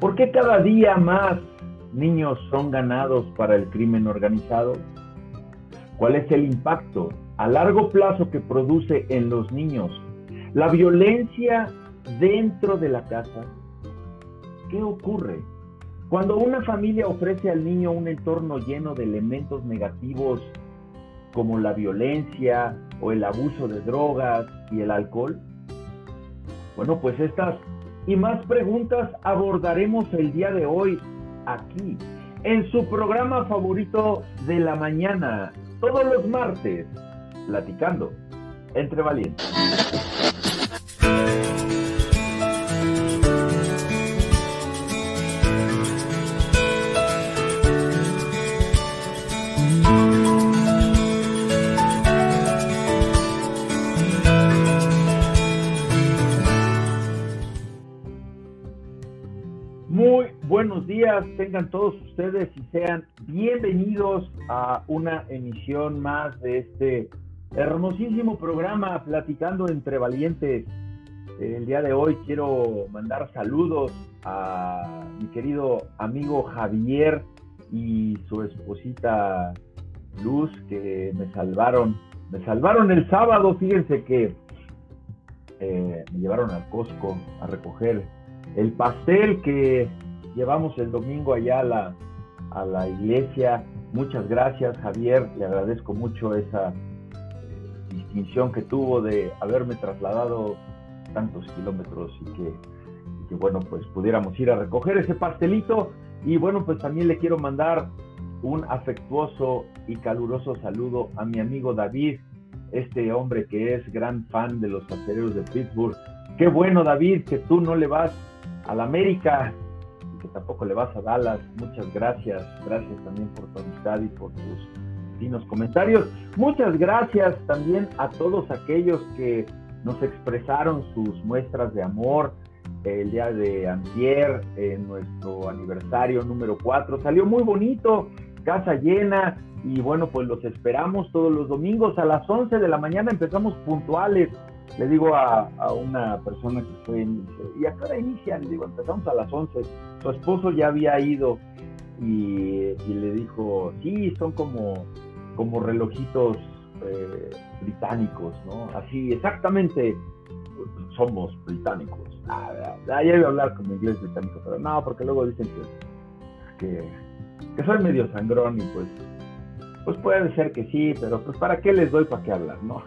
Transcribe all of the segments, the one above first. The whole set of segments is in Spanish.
¿Por qué cada día más niños son ganados para el crimen organizado? ¿Cuál es el impacto a largo plazo que produce en los niños la violencia dentro de la casa? ¿Qué ocurre? Cuando una familia ofrece al niño un entorno lleno de elementos negativos como la violencia o el abuso de drogas y el alcohol, bueno, pues estas y más preguntas abordaremos el día de hoy aquí, en su programa favorito de la mañana, todos los martes, platicando entre valientes. Días, tengan todos ustedes y sean bienvenidos a una emisión más de este hermosísimo programa Platicando entre Valientes. El día de hoy quiero mandar saludos a mi querido amigo Javier y su esposita Luz que me salvaron, me salvaron el sábado, fíjense que eh, me llevaron al Costco a recoger el pastel que llevamos el domingo allá a la, a la iglesia. Muchas gracias, Javier. Le agradezco mucho esa distinción que tuvo de haberme trasladado tantos kilómetros y que, bueno, pues pudiéramos ir a recoger ese pastelito. Y bueno, pues también le quiero mandar un afectuoso y caluroso saludo a mi amigo David, este hombre que es gran fan de los acereros de Pittsburgh. Qué bueno, David, que tú no le vas a la América, que tampoco le vas a Dallas. Muchas gracias. Gracias también por tu amistad y por tus finos comentarios. Muchas gracias también a todos aquellos que nos expresaron sus muestras de amor el día de antier, en nuestro aniversario número 4. Salió muy bonito, casa llena, y bueno, pues los esperamos todos los domingos a las 11 de la mañana, empezamos puntuales le digo a, una persona que fue, y a cada inician, le digo, empezamos a las 11, su esposo ya había ido y, le dijo, sí, son como, como relojitos eh, británicos, ¿no? Así, exactamente, somos británicos. Ah, ya iba a hablar como inglés británico, pero no, porque luego dicen que, que, que soy medio sangrón y pues, pues puede ser que sí, pero pues para qué les doy para qué hablar, ¿no?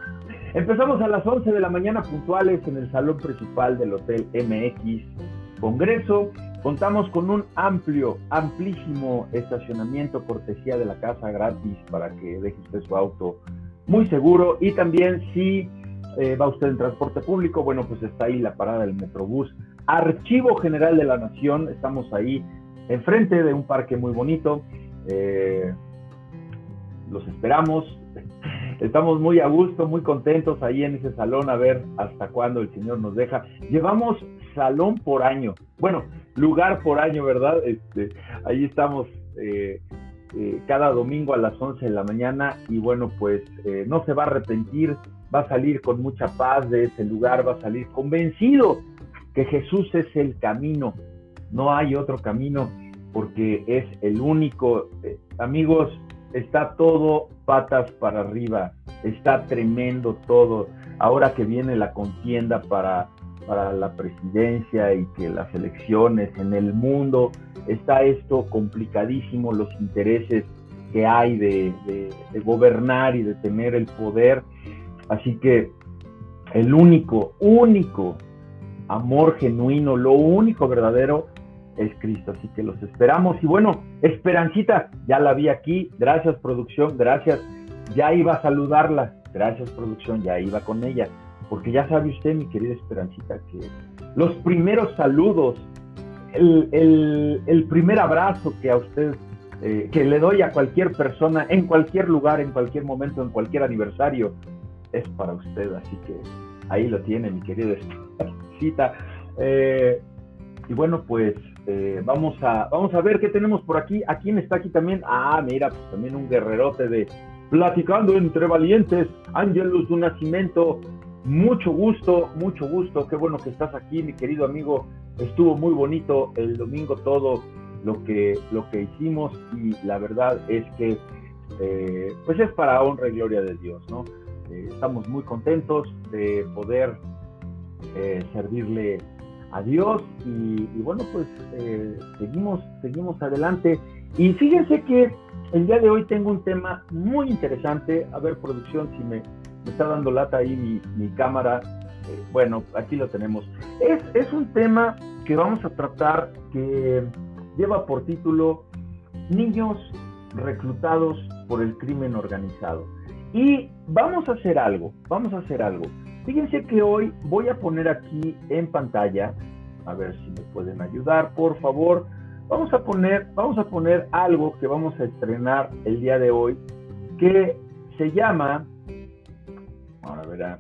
Empezamos a las 11 de la mañana puntuales en el salón principal del Hotel MX Congreso. Contamos con un amplio, amplísimo estacionamiento cortesía de la casa gratis para que deje usted su auto muy seguro. Y también si eh, va usted en transporte público, bueno, pues está ahí la parada del Metrobús. Archivo General de la Nación, estamos ahí enfrente de un parque muy bonito. Eh, los esperamos. Estamos muy a gusto, muy contentos ahí en ese salón a ver hasta cuándo el Señor nos deja. Llevamos salón por año, bueno, lugar por año, ¿verdad? Este, ahí estamos eh, eh, cada domingo a las 11 de la mañana y bueno, pues eh, no se va a arrepentir, va a salir con mucha paz de ese lugar, va a salir convencido que Jesús es el camino, no hay otro camino porque es el único. amigos, está todo patas para arriba, está tremendo todo. Ahora que viene la contienda para, para la presidencia y que las elecciones en el mundo, está esto complicadísimo, los intereses que hay de, de gobernar y de tener el poder. Así que el único, único amor genuino, lo único verdadero es Cristo. Así que los esperamos. Y bueno, Esperancita, ya la vi aquí. Gracias, producción. Gracias. Ya iba a saludarla. Gracias, producción. Ya iba con ella. Porque ya sabe usted, mi querida Esperancita, que los primeros saludos, el, primer abrazo que a usted, eh, que le doy a cualquier persona, en cualquier lugar, en cualquier momento, en cualquier aniversario, es para usted. Así que ahí lo tiene, mi querida Esperancita. Eh, y bueno, pues eh, vamos, a, vamos a ver qué tenemos por aquí. ¿A quién está aquí también? Ah, mira, pues también un guerrerote de Platicando entre Valientes, Ángelus un Nacimiento. mucho gusto, mucho gusto. Qué bueno que estás aquí, mi querido amigo. Estuvo muy bonito el domingo todo lo que, lo que hicimos y la verdad es que eh, pues es para honra y gloria de Dios, ¿no? Eh, estamos muy contentos de poder eh, servirle a Dios y, bueno, pues seguimos, seguimos adelante. Y fíjense que el día de hoy tengo un tema muy interesante. A ver, producción, si me, está dando lata ahí mi, cámara. bueno, aquí lo tenemos. Es, es un tema que vamos a tratar que lleva por título Niños reclutados por el crimen organizado. Y vamos a hacer algo, vamos a hacer algo. Fíjense que hoy voy a poner aquí en pantalla, a ver si me pueden ayudar, por favor. Vamos a poner, vamos a poner algo que vamos a estrenar el día de hoy, que se llama, ahora verán,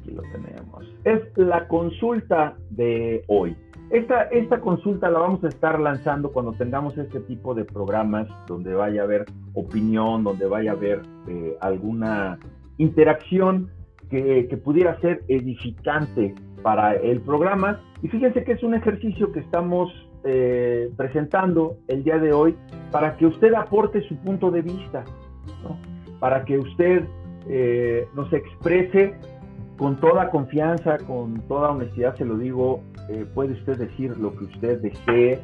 aquí lo tenemos, es la consulta de hoy. Esta, esta consulta la vamos a estar lanzando cuando tengamos este tipo de programas donde vaya a haber opinión, donde vaya a haber eh, alguna interacción que, pudiera ser edificante para el programa. Y fíjense que es un ejercicio que estamos eh, presentando el día de hoy para que usted aporte su punto de vista, para que usted eh, nos exprese con toda confianza, con toda honestidad, se lo digo, eh, puede usted decir lo que usted desee,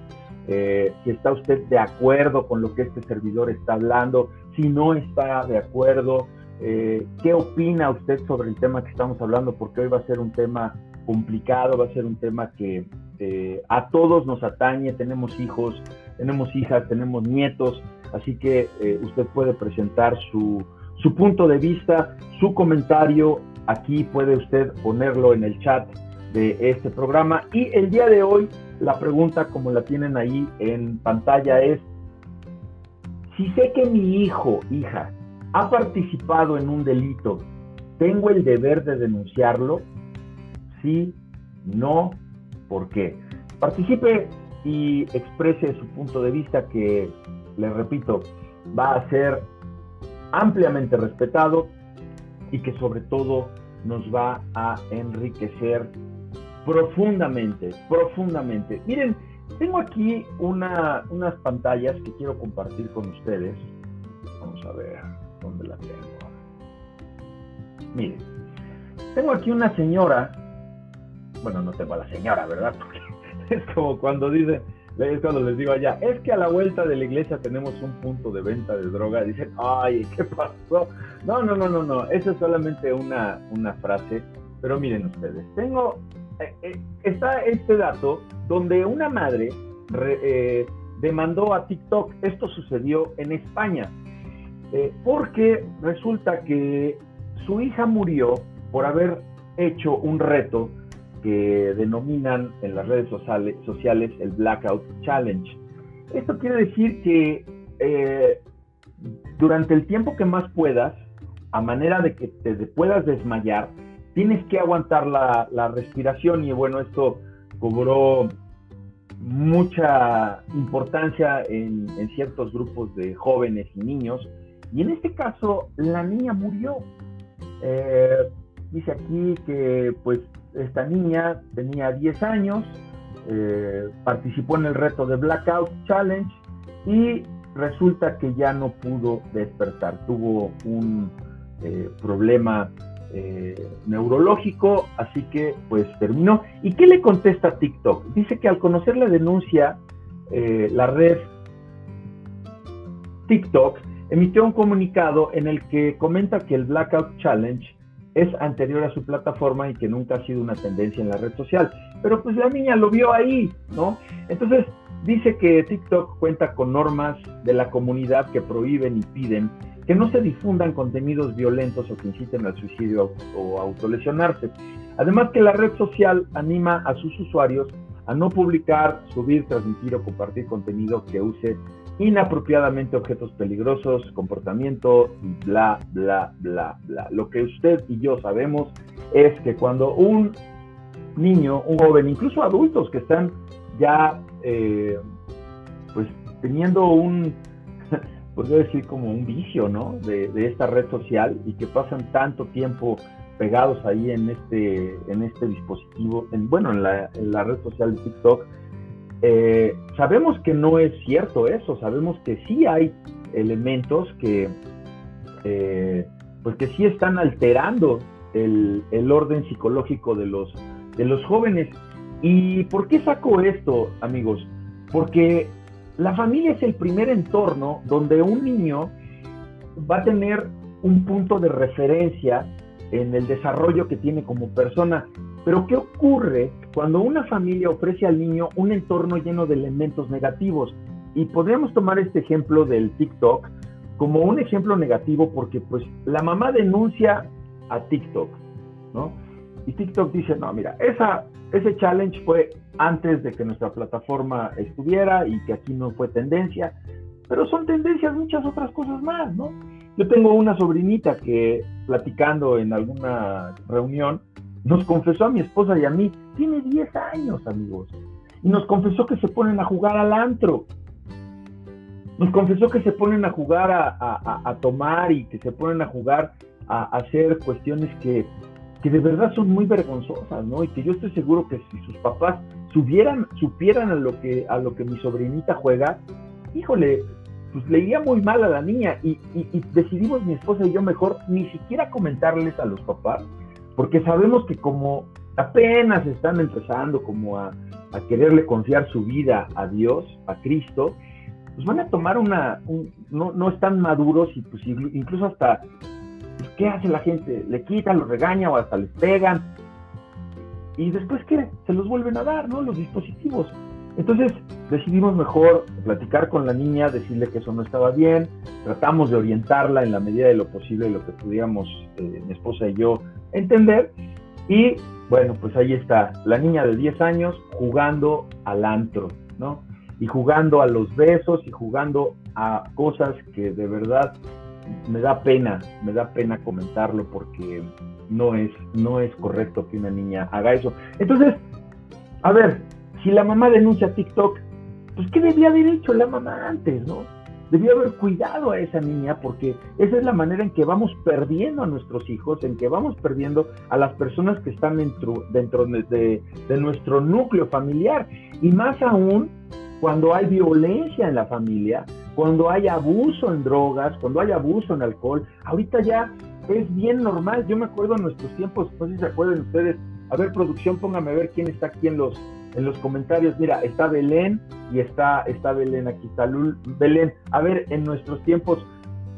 eh, si está usted de acuerdo con lo que este servidor está hablando, si no está de acuerdo, eh, qué opina usted sobre el tema que estamos hablando, porque hoy va a ser un tema complicado, va a ser un tema que a todos nos atañe, tenemos hijos, tenemos hijas, tenemos nietos, así que usted puede presentar su, su punto de vista, su comentario, aquí puede usted ponerlo en el chat de este programa. Y el día de hoy, la pregunta, como la tienen ahí en pantalla, es, si sé que mi hijo, hija, ha participado en un delito, ¿tengo el deber de denunciarlo? Sí, no, ¿por qué? Participe y exprese su punto de vista que, le repito, va a ser ampliamente respetado y que sobre todo nos va a enriquecer profundamente, profundamente. Miren, tengo aquí una, unas pantallas que quiero compartir con ustedes. Vamos a ver dónde la tengo. Miren, tengo aquí una señora, bueno, no tengo a la señora, ¿verdad? Porque es como cuando dicen, es cuando les digo allá, es que a la vuelta de la iglesia tenemos un punto de venta de droga. Dicen, ay, ¿qué pasó? No, no, no, no, no, eso es solamente una, una frase. Pero miren ustedes, tengo eh, eh, está este dato donde una madre eh, demandó a TikTok. Esto sucedió en España. Porque resulta que su hija murió por haber hecho un reto que denominan en las redes sociales, el Blackout Challenge. Esto quiere decir que durante el tiempo que más puedas, a manera de que te puedas desmayar, tienes que aguantar la, respiración y bueno, esto cobró mucha importancia en, ciertos grupos de jóvenes y niños. Y en este caso, la niña murió. Eh, dice aquí que pues esta niña tenía 10 años, eh, participó en el reto de Blackout Challenge y resulta que ya no pudo despertar. Tuvo un eh, problema neurológico, así que pues terminó. ¿Y qué le contesta TikTok? Dice que al conocer la denuncia, la red TikTok emitió un comunicado en el que comenta que el Blackout Challenge es anterior a su plataforma y que nunca ha sido una tendencia en la red social. Pero pues la niña lo vio ahí, ¿no? Entonces dice que TikTok cuenta con normas de la comunidad que prohíben y piden que no se difundan contenidos violentos o que inciten al suicidio o autolesionarse. Además que la red social anima a sus usuarios a no publicar, subir, transmitir o compartir contenido que use inapropiadamente objetos peligrosos, comportamiento bla, bla, bla, bla. Lo que usted y yo sabemos es que cuando un niño, un joven, incluso adultos que están ya eh, pues teniendo un podría decir como un vicio, ¿no? De, esta red social y que pasan tanto tiempo pegados ahí en este, en este dispositivo, en, bueno, en la, en la red social de TikTok, eh, sabemos que no es cierto eso, sabemos que sí hay elementos que, eh, pues sí están alterando el, orden psicológico de los jóvenes. ¿Y por qué saco esto, amigos? Porque la familia es el primer entorno donde un niño va a tener un punto de referencia en el desarrollo que tiene como persona. Pero ¿qué ocurre cuando una familia ofrece al niño un entorno lleno de elementos negativos? Y podríamos tomar este ejemplo del TikTok como un ejemplo negativo porque pues la mamá denuncia a TikTok, ¿no? Y TikTok dice, no, mira, esa, ese challenge fue antes de que nuestra plataforma estuviera y que aquí no fue tendencia, pero son tendencias muchas otras cosas más, ¿no? Yo tengo una sobrinita que platicando en alguna reunión nos confesó a mi esposa y a mí, tiene 10 años, amigos, y nos confesó que se ponen a jugar al antro. Nos confesó que se ponen a jugar a, tomar y que se ponen a jugar a, hacer cuestiones que, que, de verdad son muy vergonzosas, ¿no? Y que yo estoy seguro que si sus papás supieran, supieran a lo que a lo que mi sobrinita juega, híjole, pues leía muy mal a la niña. Y, decidimos mi esposa y yo mejor ni siquiera comentarles a los papás, porque sabemos que como apenas están empezando como a, quererle confiar su vida a Dios, a Cristo, pues van a tomar una, no, no, están maduros y pues incluso hasta, pues, ¿qué hace la gente? Le quitan, los regaña o hasta les pegan. Y después, ¿qué? Se los vuelven a dar, ¿no? Los dispositivos. Entonces decidimos mejor platicar con la niña, decirle que eso no estaba bien, tratamos de orientarla en la medida de lo posible, lo que pudiéramos eh, mi esposa y yo entender. Y bueno, pues ahí está, la niña de 10 años jugando al antro, ¿no? Y jugando a los besos y jugando a cosas que de verdad me da pena, me da pena comentarlo porque no es, no es correcto que una niña haga eso. Entonces, a ver, si la mamá denuncia TikTok, pues ¿qué debía haber hecho la mamá antes, no? Debió haber cuidado a esa niña porque esa es la manera en que vamos perdiendo a nuestros hijos, en que vamos perdiendo a las personas que están dentro, dentro de, de nuestro núcleo familiar. Y más aún cuando hay violencia en la familia, cuando hay abuso en drogas, cuando hay abuso en alcohol. Ahorita ya es bien normal. Yo me acuerdo en nuestros tiempos, no sé si se acuerdan ustedes. A ver, producción, póngame a ver quién está aquí en los, en los comentarios, mira, está Belén y está, está Belén aquí, está Belén. A ver, en nuestros tiempos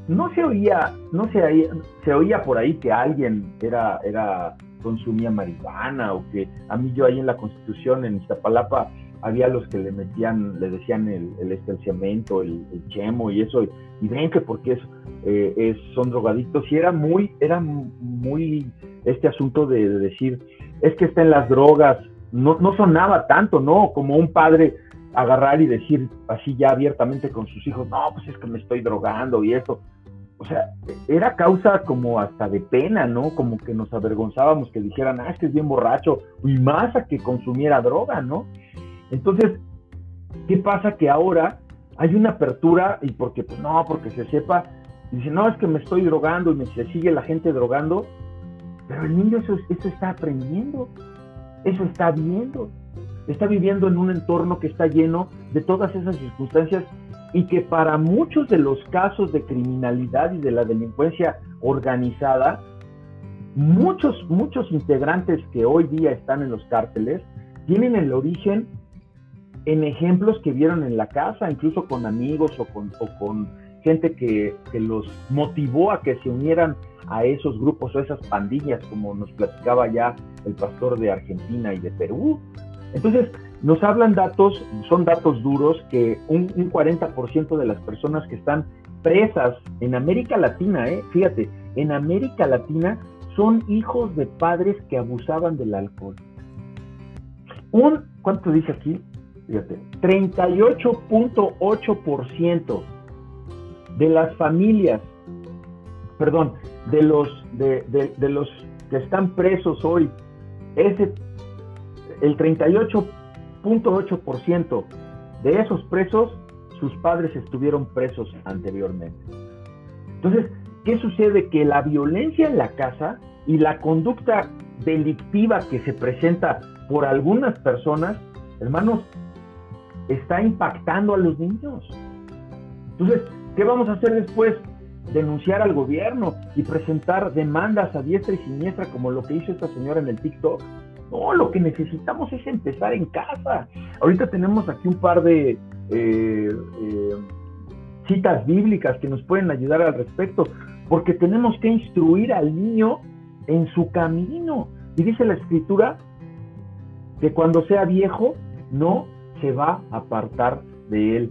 no se oía, no se oía, se oía por ahí que alguien era, era, consumía marihuana o que a mí yo ahí en la Constitución, en Iztapalapa, había los que le metían, le decían el, el el, chemo y eso, y ven que porque eh, es, son drogadictos, y era muy, era muy este asunto de decir, es que está en las drogas, no, no sonaba tanto, ¿no? Como un padre agarrar y decir así ya abiertamente con sus hijos, no, pues es que me estoy drogando y eso. O sea, era causa como hasta de pena, ¿no? Como que nos avergonzábamos que dijeran, ah, es que es bien borracho, y más a que consumiera droga, ¿no? Entonces, ¿qué pasa? Que ahora hay una apertura y porque, pues no, porque se sepa, dice, no, es que me estoy drogando y me se sigue la gente drogando, pero el niño eso, eso está aprendiendo eso está viendo. Está viviendo en un entorno que está lleno de todas esas circunstancias y que para muchos de los casos de criminalidad y de la delincuencia organizada, muchos, muchos integrantes que hoy día están en los cárteles tienen el origen en ejemplos que vieron en la casa, incluso con amigos o con, con gente que, que, los motivó a que se unieran a esos grupos o esas pandillas, como nos platicaba ya el pastor de Argentina y de Perú. Entonces, nos hablan datos, son datos duros, que un, 40% de las personas que están presas en América Latina, eh, fíjate, en América Latina son hijos de padres que abusaban del alcohol. Un, ¿cuánto dice aquí? Fíjate, 38.8% de las familias, perdón, de los, de, de los que están presos hoy ese, el 38.8% de esos presos, sus padres estuvieron presos anteriormente. Entonces, ¿qué sucede? Que la violencia en la casa y la conducta delictiva que se presenta por algunas personas, hermanos, está impactando a los niños. Entonces, ¿qué vamos a hacer después? Denunciar al gobierno y presentar demandas a diestra y siniestra como lo que hizo esta señora en el TikTok. No, lo que necesitamos es empezar en casa. Ahorita tenemos aquí un par de eh, eh, citas bíblicas que nos pueden ayudar al respecto, porque tenemos que instruir al niño en su camino. Y dice la escritura que cuando sea viejo no se va a apartar de él.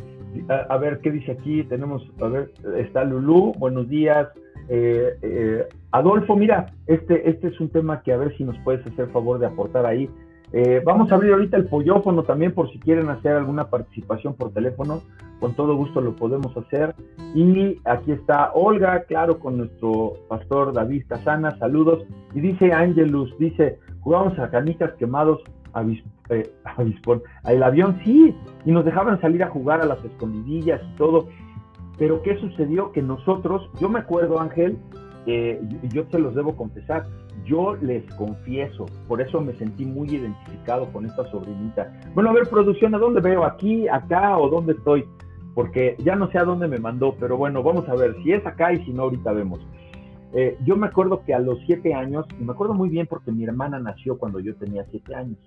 A, ver, ¿qué dice aquí? Tenemos, a ver, está Lulú, buenos días. Eh, eh, Adolfo, mira, este, este es un tema que a ver si nos puedes hacer favor de aportar ahí. Eh, vamos a abrir ahorita el pollofono también por si quieren hacer alguna participación por teléfono. Con todo gusto lo podemos hacer. Y aquí está Olga, claro, con nuestro pastor David Casana. Saludos. Y dice Angelus, dice, jugamos a canicas quemados eh, avispón. El avión sí, y nos dejaban salir a jugar a las escondidillas y todo. Pero ¿qué sucedió? Que nosotros, yo me acuerdo, Ángel, eh, yo te los debo confesar, yo les confieso, por eso me sentí muy identificado con esta sobrinita. Bueno, a ver, producción, ¿a dónde veo? ¿Aquí, acá o dónde estoy? Porque ya no sé a dónde me mandó, pero bueno, vamos a ver si es acá y si no, ahorita vemos. Eh, yo me acuerdo que a los siete años, y me acuerdo muy bien porque mi hermana nació cuando yo tenía siete años,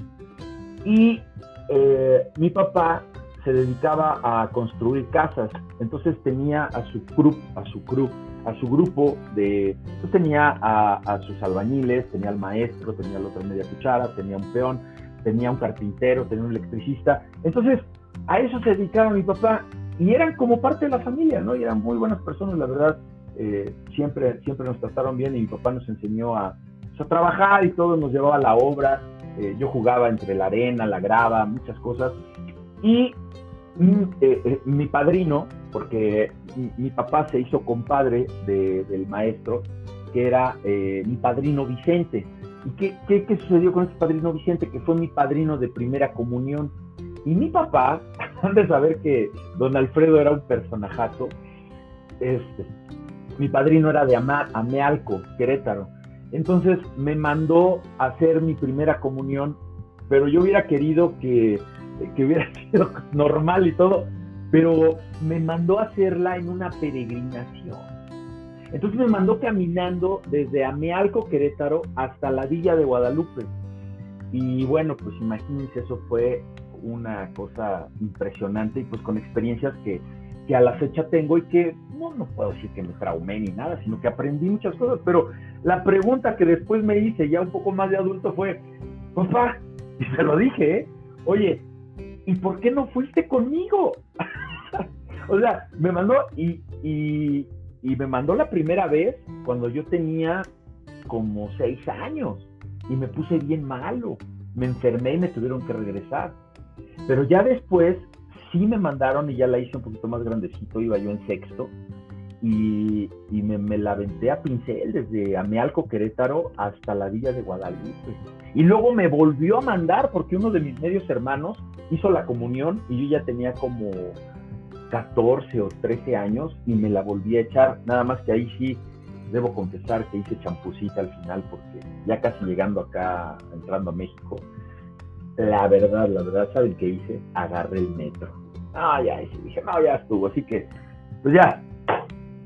y eh, mi papá se dedicaba a construir casas, entonces tenía a su grupo, a su grupo, a su grupo de, pues tenía a, sus albañiles, tenía al maestro, tenía la otra media cuchara, tenía un peón, tenía un carpintero, tenía un electricista, entonces a eso se dedicaba mi papá y eran como parte de la familia, ¿no? Y eran muy buenas personas, la verdad. Eh, siempre, siempre nos trataron bien y mi papá nos enseñó a, pues, a trabajar y todo, nos llevaba a la obra. Eh, yo jugaba entre la arena, la grava, muchas cosas. Y mm, eh, mi padrino, porque mi, papá se hizo compadre del maestro, que era mi padrino Vicente. ¿Y qué, qué, qué, sucedió con ese padrino Vicente? Que fue mi padrino de primera comunión. Y mi papá, antes de saber que don Alfredo era un personajazo, este, mi padrino era de Amealco, Querétaro. Entonces me mandó a hacer mi primera comunión, pero yo hubiera querido que, hubiera sido normal y todo, pero me mandó a hacerla en una peregrinación. Entonces me mandó caminando desde Amealco, Querétaro, hasta la villa de Guadalupe. Y bueno, pues imagínense, eso fue una cosa impresionante y pues con experiencias que que a la fecha tengo y que no, no puedo decir que me traumé ni nada, sino que aprendí muchas cosas. Pero la pregunta que después me hice ya un poco más de adulto fue, papá, y se lo dije, ¿eh? oye, ¿y por qué no fuiste conmigo? o sea, me mandó y, y, y me mandó la primera vez cuando yo tenía como seis años y me puse bien malo. Me enfermé y me tuvieron que regresar. Pero ya después sí me mandaron y ya la hice un poquito más grandecito, iba yo en sexto, y, me, la aventé a pincel desde Amealco, Querétaro, hasta la villa de Guadalupe. Y luego me volvió a mandar porque uno de mis medios hermanos hizo la comunión y yo ya tenía como 14 o 13 años y me la volví a echar, nada más que ahí sí debo confesar que hice champucita al final porque ya casi llegando acá, entrando a México, la verdad, la verdad, ¿saben qué hice? Agarré el metro. Ah, ya, dije, no, ya estuvo. Así que, pues ya,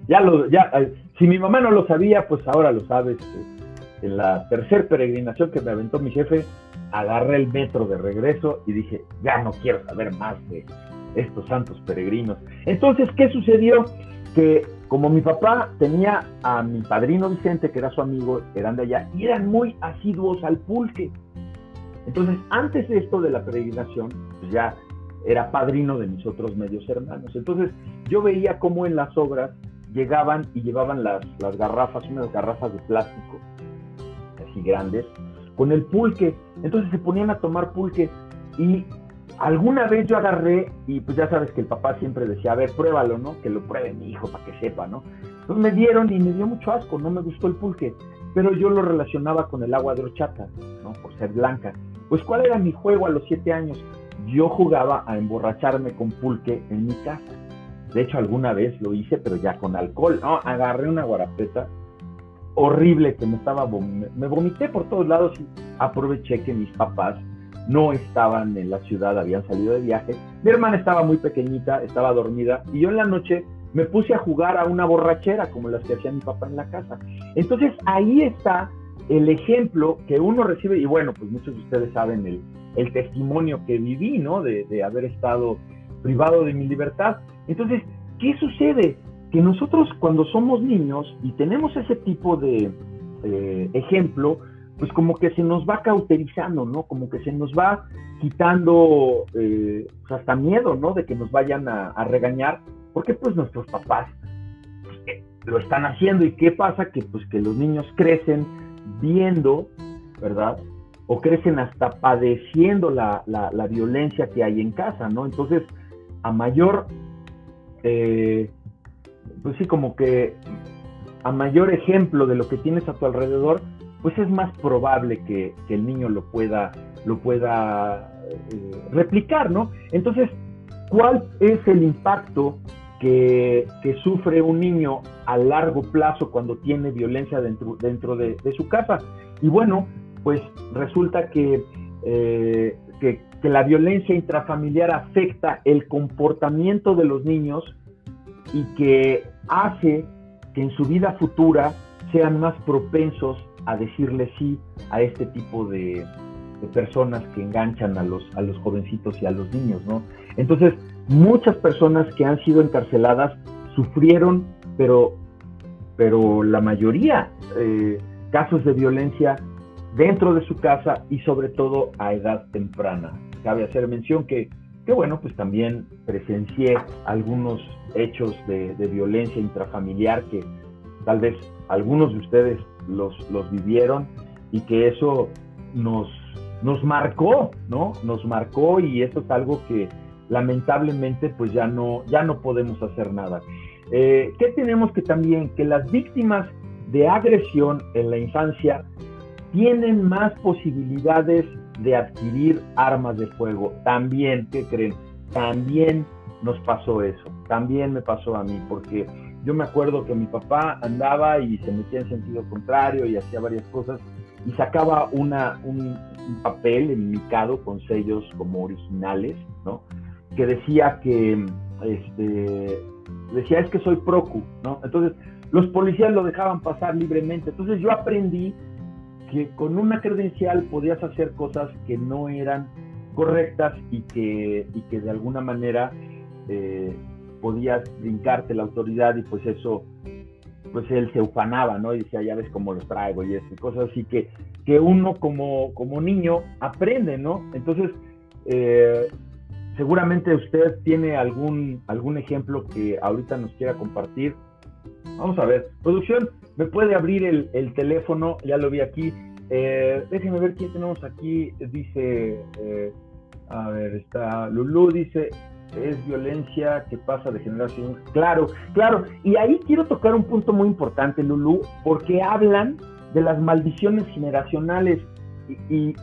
ya lo, ya, eh, si mi mamá no lo sabía, pues ahora lo sabes. En la tercer peregrinación que me aventó mi jefe, agarré el metro de regreso y dije, ya no quiero saber más de estos santos peregrinos. Entonces, ¿qué sucedió? Que como mi papá tenía a mi padrino Vicente, que era su amigo, eran de allá, y eran muy asiduos al pulque. Entonces, antes de esto de la peregrinación, pues ya era padrino de mis otros medios hermanos. Entonces, yo veía cómo en las obras llegaban y llevaban las, las garrafas, unas garrafas de plástico, así grandes, con el pulque. Entonces se ponían a tomar pulque y alguna vez yo agarré y pues ya sabes que el papá siempre decía, a ver, pruébalo, ¿no? Que lo pruebe mi hijo para que sepa, ¿no? Entonces me dieron y me dio mucho asco, no me gustó el pulque, pero yo lo relacionaba con el agua de horchata, ¿no? Por ser blanca. Pues ¿cuál era mi juego a los siete años? Yo jugaba a emborracharme con pulque en mi casa. De hecho, alguna vez lo hice, pero ya con alcohol. Agarré una guarapeta horrible que me estaba, me vomité por todos lados y aproveché que mis papás no estaban en la ciudad, habían salido de viaje. Mi hermana estaba muy pequeñita, estaba dormida y yo en la noche me puse a jugar a una borrachera como las que hacía mi papá en la casa. Entonces ahí está el ejemplo que uno recibe y bueno, pues muchos de ustedes saben el, el testimonio que viví, ¿no? De, de haber estado privado de mi libertad. Entonces, ¿qué sucede? Que nosotros cuando somos niños y tenemos ese tipo de eh, ejemplo, pues como que se nos va cauterizando, ¿no? Como que se nos va quitando eh, pues hasta miedo, ¿no? De que nos vayan a, regañar, porque pues nuestros papás eh, lo están haciendo y qué pasa que pues que los niños crecen viendo, ¿verdad? O crecen hasta padeciendo la, la, violencia que hay en casa, ¿no? Entonces, a mayor, eh, pues sí, como que a mayor ejemplo de lo que tienes a tu alrededor, pues es más probable que, el niño lo pueda, lo pueda eh, replicar, ¿no? Entonces, ¿cuál es el impacto que, sufre un niño a largo plazo cuando tiene violencia dentro, dentro de, su casa? Y bueno, pues resulta que, eh, que, que la violencia intrafamiliar afecta el comportamiento de los niños y que hace que en su vida futura sean más propensos a decirle sí a este tipo de, personas que enganchan a los, a los jovencitos y a los niños, ¿no? Entonces, muchas personas que han sido encarceladas sufrieron, pero, pero la mayoría, eh, casos de violencia dentro de su casa y sobre todo a edad temprana. Cabe hacer mención que, que bueno, pues también presencié algunos hechos de, de violencia intrafamiliar que tal vez algunos de ustedes los, los vivieron y que eso nos, nos marcó, ¿no? Nos marcó y eso es algo que lamentablemente pues ya no, ya no podemos hacer nada. Eh, ¿Qué tenemos que también? Que las víctimas de agresión en la infancia tienen más posibilidades de adquirir armas de fuego. También, ¿qué creen? También nos pasó eso. También me pasó a mí, porque yo me acuerdo que mi papá andaba y se metía en sentido contrario y hacía varias cosas y sacaba una, un, papel enmicado con sellos como originales, ¿no? Que decía que, este, decía es que soy procu, ¿no? Entonces los policías lo dejaban pasar libremente. Entonces yo aprendí que con una credencial podías hacer cosas que no eran correctas y que, y que de alguna manera eh, podías brincarte la autoridad y pues eso, pues él se ufanaba, ¿no? Y decía, ya ves cómo los traigo y eso, cosas así que, que uno como, como niño aprende, ¿no? Entonces, eh, seguramente usted tiene algún, algún ejemplo que ahorita nos quiera compartir. Vamos a ver, producción, ¿me puede abrir el, teléfono? Ya lo vi aquí. Eh, ver quién tenemos aquí. Dice, eh, a ver, está Lulú, dice, es violencia que pasa de generación. Claro, claro. Y ahí quiero tocar un punto muy importante, Lulu, porque hablan de las maldiciones generacionales. Y,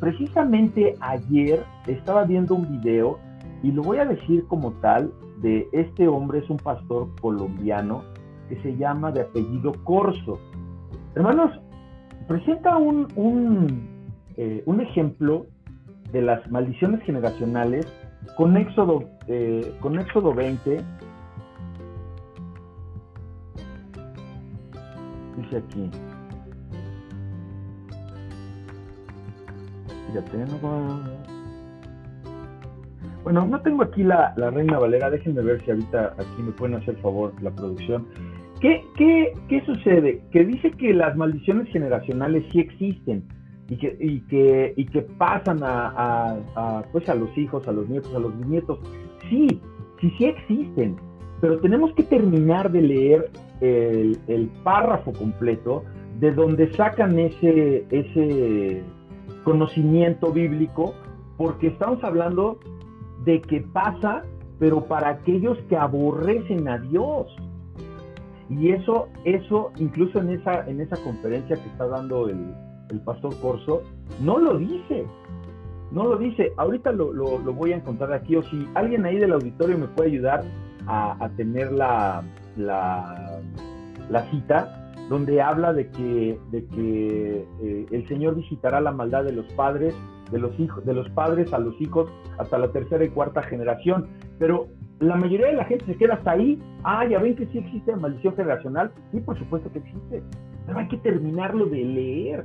precisamente ayer estaba viendo un video, y lo voy a decir como tal, de este hombre, es un pastor colombiano que se llama de apellido Corso. Hermanos, presenta un, un, eh, un ejemplo de las maldiciones generacionales con Éxodo, eh, con Éxodo 20, dice aquí, Bueno, no tengo aquí la, Reina Valera, déjenme ver si ahorita aquí me pueden hacer favor la producción. ¿Qué, qué, qué sucede? Que dice que las maldiciones generacionales sí existen y que, y que, y que pasan a, a, pues a los hijos, a los nietos, a los bisnietos. Sí, sí, sí existen, pero tenemos que terminar de leer el, el párrafo completo de donde sacan ese, ese conocimiento bíblico, porque estamos hablando de que pasa, pero para aquellos que aborrecen a Dios. Y eso, eso incluso en esa, en esa conferencia que está dando el, el pastor Corso, no lo dice. No lo dice. Ahorita lo, voy a encontrar aquí. O si alguien ahí del auditorio me puede ayudar a, tener la, la, cita, donde habla de que, de que eh, el Señor visitará la maldad de los padres, de los hijos, de los padres a los hijos hasta la tercera y cuarta generación. Pero la mayoría de la gente se queda hasta ahí. Ah, ya ven que sí existe la maldición generacional. Sí, por supuesto que existe. Pero hay que terminarlo de leer.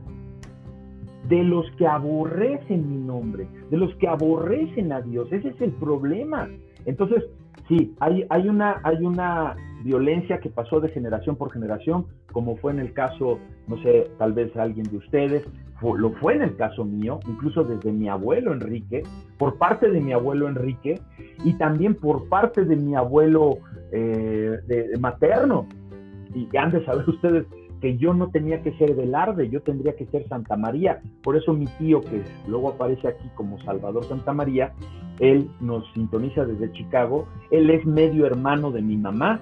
De los que aborrecen mi nombre, de los que aborrecen a Dios. Ese es el problema. Entonces, sí, hay, hay, una, hay una violencia que pasó de generación por generación, como fue en el caso, no sé, tal vez alguien de ustedes, lo fue en el caso mío, incluso desde mi abuelo Enrique, por parte de mi abuelo Enrique y también por parte de mi abuelo eh, de, materno. Y han de saber ustedes que yo no tenía que ser Velarde, yo tendría que ser Santa María. Por eso mi tío, que luego aparece aquí como Salvador Santa María, él nos sintoniza desde Chicago, él es medio hermano de mi mamá,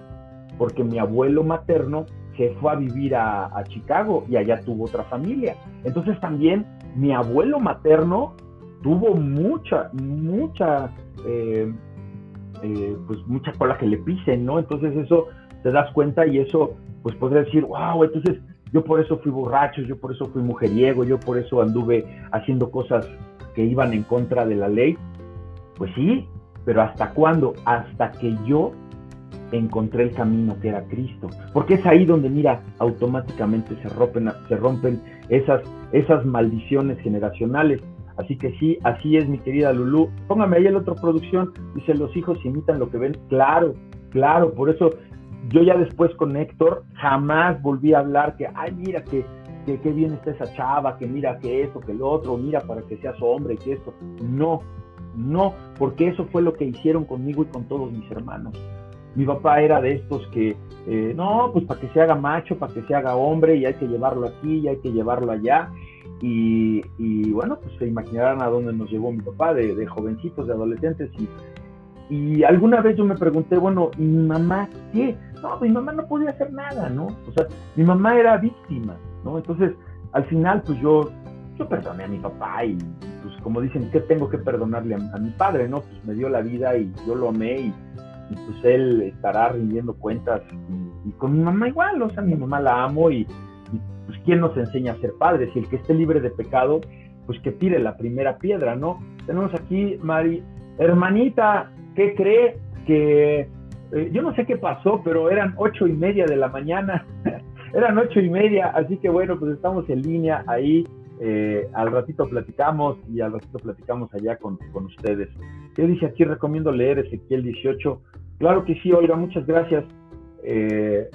porque mi abuelo materno se fue a vivir a, Chicago y allá tuvo otra familia. Entonces también mi abuelo materno tuvo mucha, mucha, eh, eh, pues mucha cola que le pisen, ¿no? Entonces eso te das cuenta y eso, pues podría decir, wow, entonces yo por eso fui borracho, yo por eso fui mujeriego, yo por eso anduve haciendo cosas que iban en contra de la ley. Pues sí, pero ¿hasta cuándo? Hasta que yo encontré el camino que era Cristo. Porque es ahí donde, mira, automáticamente se rompen, se rompen esas, esas maldiciones generacionales. Así que sí, así es, mi querida Lulú. Póngame ahí la otra producción. Dice, los hijos imitan lo que ven. Claro, claro. Por eso yo ya después con Héctor jamás volví a hablar que, ay, mira, que, que, que bien está esa chava, que mira que esto, que lo otro, mira para que seas hombre, que esto. No, no, porque eso fue lo que hicieron conmigo y con todos mis hermanos. Mi papá era de estos que, eh, no, pues para que se haga macho, para que se haga hombre, y hay que llevarlo aquí, y hay que llevarlo allá. Y, bueno, pues se imaginarán a dónde nos llevó mi papá, de, jovencitos, de adolescentes. Y, y, alguna vez yo me pregunté, bueno, ¿y mi mamá qué? No, mi mamá no podía hacer nada, ¿no? O sea, mi mamá era víctima, ¿no? Entonces, al final, pues yo, yo perdoné a mi papá y, pues como dicen, ¿qué tengo que perdonarle a, a mi padre, no? Pues me dio la vida y yo lo amé y y pues él estará rindiendo cuentas y, con mi mamá igual, o sea, mi mamá la amo y, pues quién nos enseña a ser padres y el que esté libre de pecado, pues que tire la primera piedra, ¿no? Tenemos aquí, Mari, hermanita, ¿qué cree? Que eh, yo no sé qué pasó, pero eran ocho y media de la mañana, eran ocho y media, así que bueno, pues estamos en línea ahí. Eh, al ratito platicamos y al ratito platicamos allá con, con ustedes. ¿Qué dice aquí? Recomiendo leer Ezequiel 18, Claro que sí, Olga, muchas gracias. Eh,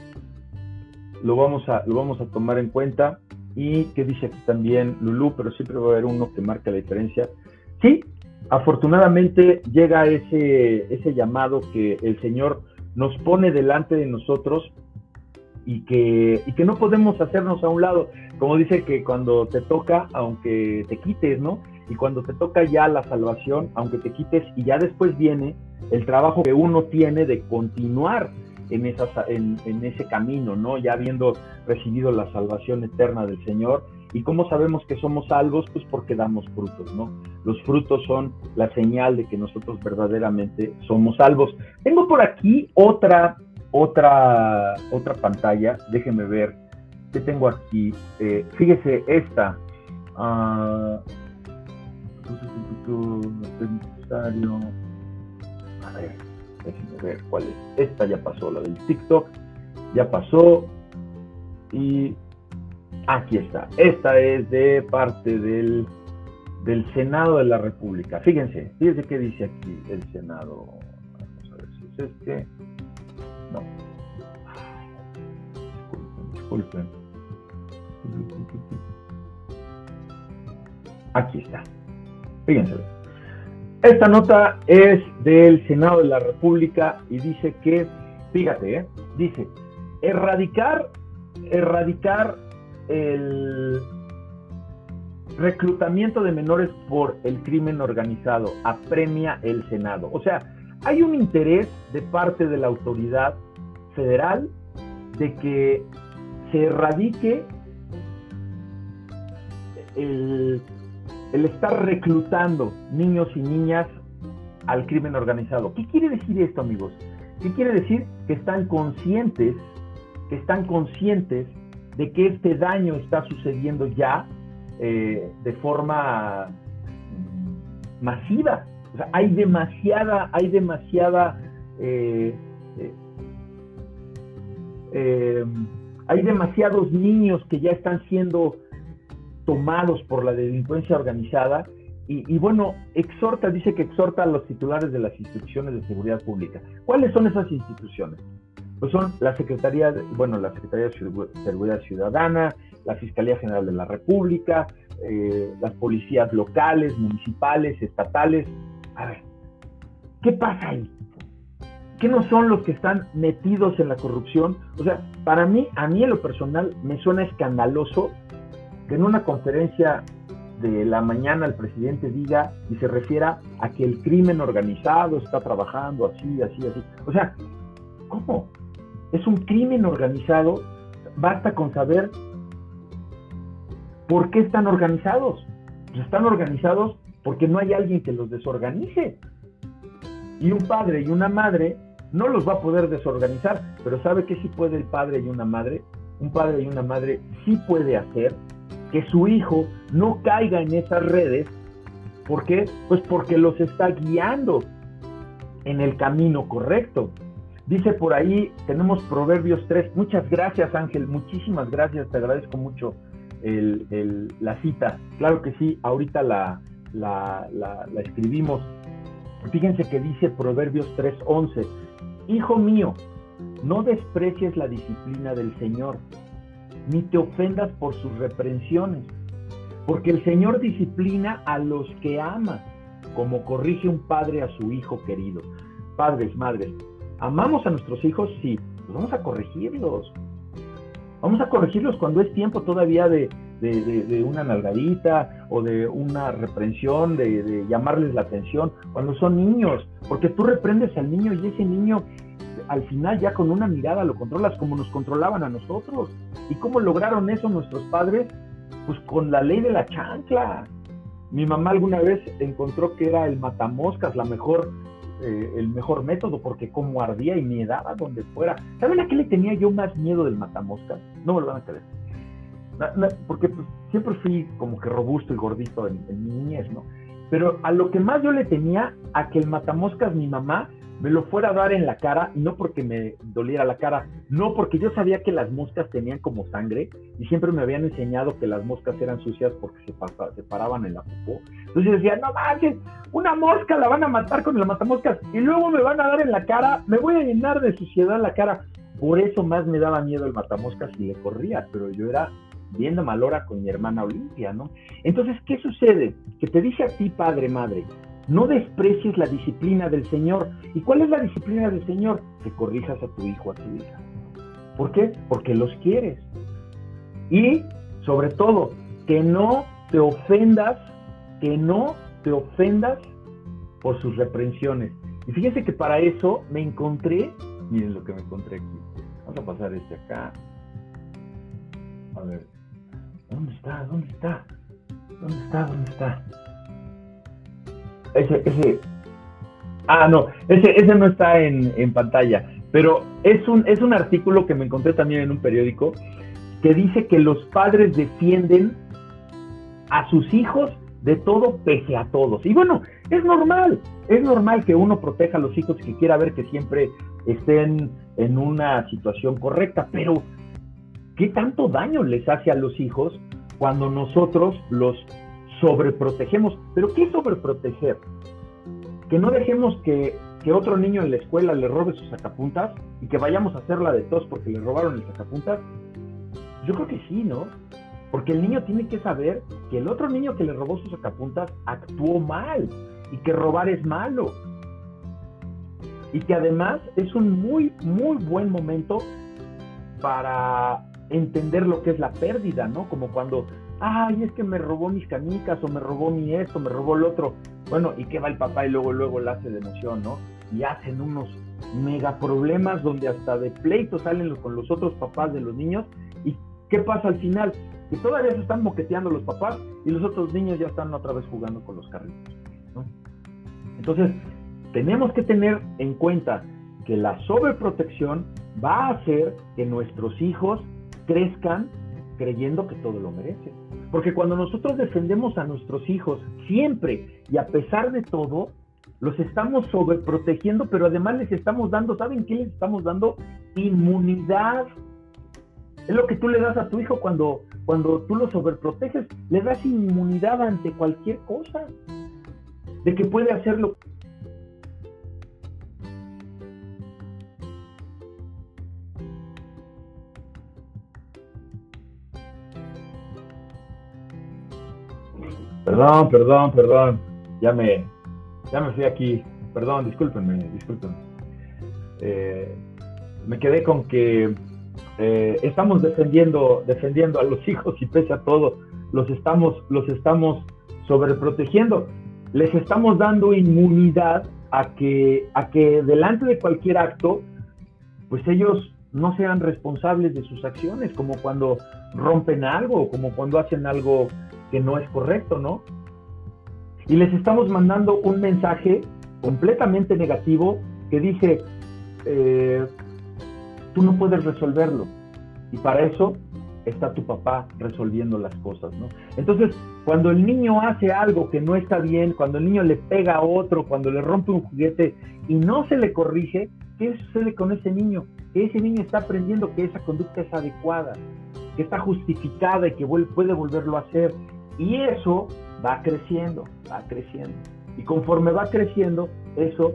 lo, vamos a, lo vamos a tomar en cuenta. Y que dice aquí también Lulú, pero siempre va a haber uno que marca la diferencia. Sí, afortunadamente llega ese, ese llamado que el Señor nos pone delante de nosotros y que, y que no podemos hacernos a un lado. Como dice que cuando te toca, aunque te quites, ¿no? Y cuando te toca ya la salvación, aunque te quites, y ya después viene el trabajo que uno tiene de continuar en, en, ese camino, ¿no? Ya habiendo recibido la salvación eterna del Señor. ¿Y cómo sabemos que somos salvos? Pues porque damos frutos, ¿no? Los frutos son la señal de que nosotros verdaderamente somos salvos. Tengo por aquí otra, otra, otra pantalla. Déjenme ver qué tengo aquí. Eh, fíjese, esta. Uh, necesario a ver, déjenme ver cuál es. Esta ya pasó, la del TikTok. Ya pasó. Y aquí está. Esta es de parte del, del Senado de la República. Fíjense, fíjense qué dice aquí el Senado. Vamos a ver si es este. No. Disculpen, disculpen. Aquí está. Fíjense. Esta nota es del Senado de la República y dice que, fíjate, ¿eh? dice, erradicar, erradicar el reclutamiento de menores por el crimen organizado, apremia el Senado. O sea, hay un interés de parte de la autoridad federal de que se erradique el el estar reclutando niños y niñas al crimen organizado. ¿Qué quiere decir esto, amigos? ¿Qué quiere decir? Que están conscientes, que están conscientes de que este daño está sucediendo ya eh, de forma mm, masiva. Hay demasiada, hay demasiada, eh, eh, hay demasiados niños que ya están siendo tomados por la delincuencia organizada y, bueno, exhorta, dice que exhorta a los titulares de las instituciones de seguridad pública. ¿Cuáles son esas instituciones? Pues son la Secretaría, de, bueno, la Secretaría de Seguridad Ciudadana, la Fiscalía General de la República, eh, las policías locales, municipales, estatales. A ver, ¿qué pasa ahí? ¿Qué no son los que están metidos en la corrupción? O sea, para mí, a mí en lo personal, me suena escandaloso que en una conferencia de la mañana el presidente diga y se refiera a que el crimen organizado está trabajando así, así, así. O sea, ¿cómo? Es un crimen organizado. Basta con saber por qué están organizados. Pues están organizados porque no hay alguien que los desorganice. Y un padre y una madre no los va a poder desorganizar, pero ¿sabe qué sí puede el padre y una madre? Un padre y una madre sí puede hacer que su hijo no caiga en esas redes. ¿Por qué? Pues porque los está guiando en el camino correcto. Dice por ahí, tenemos Proverbios 3. Muchas gracias Ángel, muchísimas gracias, te agradezco mucho la cita. Claro que sí, ahorita la, la, la escribimos. Fíjense que dice Proverbios 3:11, Hijo mío, no desprecies la disciplina del Señor, ni te ofendas por sus reprensiones, porque el Señor disciplina a los que ama, como corrige un padre a su hijo querido. Padres, madres, ¿amamos a nuestros hijos? Sí, pues vamos a corregirlos. Vamos a corregirlos cuando es tiempo todavía de, una nalgadita o de una reprensión, de, de llamarles la atención, cuando son niños, porque tú reprendes al niño y ese niño al final ya con una mirada lo controlas como nos controlaban a nosotros. ¿Y cómo lograron eso nuestros padres? Pues con la ley de la chancla. Mi mamá alguna vez encontró que era el matamoscas la mejor, eh, el mejor método porque como ardía y me daba donde fuera. ¿Saben a qué le tenía yo más miedo del matamoscas? No me lo van a creer. porque pues, siempre fui como que robusto y gordito en, en mi niñez, ¿no? Pero a lo que más yo le tenía, a que el matamoscas, mi mamá, me lo fuera a dar en la cara, no porque me doliera la cara, no porque yo sabía que las moscas tenían como sangre y siempre me habían enseñado que las moscas eran sucias porque se, se paraban en la popó. Entonces yo decía, no manches, una mosca la van a matar con el matamoscas y luego me van a dar en la cara, me voy a llenar de suciedad la cara. Por eso más me daba miedo el matamoscas y le corría, pero yo era bien de malora con mi hermana Olimpia, ¿no? Entonces, ¿qué sucede? Que te dice a ti, padre, madre, no desprecies la disciplina del Señor. ¿Y cuál es la disciplina del Señor? Que corrijas a tu hijo, a tu hija. ¿Por qué? Porque los quieres. Y, sobre todo, que no te ofendas, que no te ofendas por sus reprensiones. Y fíjense que para eso me encontré, miren lo que me encontré aquí. Vamos a pasar este acá. A ver, ¿dónde está? ¿Dónde está? ¿Dónde está? ¿Dónde está? ese, ese, ah, no, ese, ese no está en, en, pantalla, pero es un, es un artículo que me encontré también en un periódico que dice que los padres defienden a sus hijos de todo pese a todos. Y bueno, es normal, es normal que uno proteja a los hijos y que quiera ver que siempre estén en una situación correcta, pero ¿qué tanto daño les hace a los hijos cuando nosotros los sobreprotegemos. ¿Pero qué es sobreproteger? Que no dejemos que, otro niño en la escuela le robe sus sacapuntas y que vayamos a hacerla de tos porque le robaron el sacapuntas. Yo creo que sí, ¿no? Porque el niño tiene que saber que el otro niño que le robó sus sacapuntas actuó mal y que robar es malo. Y que además es un muy, muy buen momento para entender lo que es la pérdida, ¿no? Como cuando ay, es que me robó mis canicas o me robó mi esto, me robó el otro. Bueno, ¿y qué va el papá y luego, luego la hace de emoción, ¿no? Y hacen unos mega problemas donde hasta de pleito salen con los otros papás de los niños. ¿Y qué pasa al final? Que todavía se están moqueteando los papás y los otros niños ya están otra vez jugando con los carritos. ¿no? Entonces, tenemos que tener en cuenta que la sobreprotección va a hacer que nuestros hijos crezcan creyendo que todo lo merece. Porque cuando nosotros defendemos a nuestros hijos siempre y a pesar de todo, los estamos sobreprotegiendo, pero además les estamos dando, ¿saben qué les estamos dando? Inmunidad. Es lo que tú le das a tu hijo cuando, cuando tú lo sobreproteges, le das inmunidad ante cualquier cosa, de que puede hacerlo Perdón, perdón, perdón. Ya me, ya me fui aquí. Perdón, discúlpenme, discúlpenme. Eh, me quedé con que eh, estamos defendiendo, defendiendo a los hijos y pese a todo, los estamos, los estamos sobreprotegiendo. Les estamos dando inmunidad a que, a que delante de cualquier acto, pues ellos no sean responsables de sus acciones, como cuando rompen algo, como cuando hacen algo que no es correcto, ¿no? Y les estamos mandando un mensaje completamente negativo que dice, eh, tú no puedes resolverlo. Y para eso está tu papá resolviendo las cosas, ¿no? Entonces, cuando el niño hace algo que no está bien, cuando el niño le pega a otro, cuando le rompe un juguete y no se le corrige, ¿qué sucede con ese niño? Ese niño está aprendiendo que esa conducta es adecuada, que está justificada y que puede volverlo a hacer. Y eso va creciendo, va creciendo. Y conforme va creciendo, eso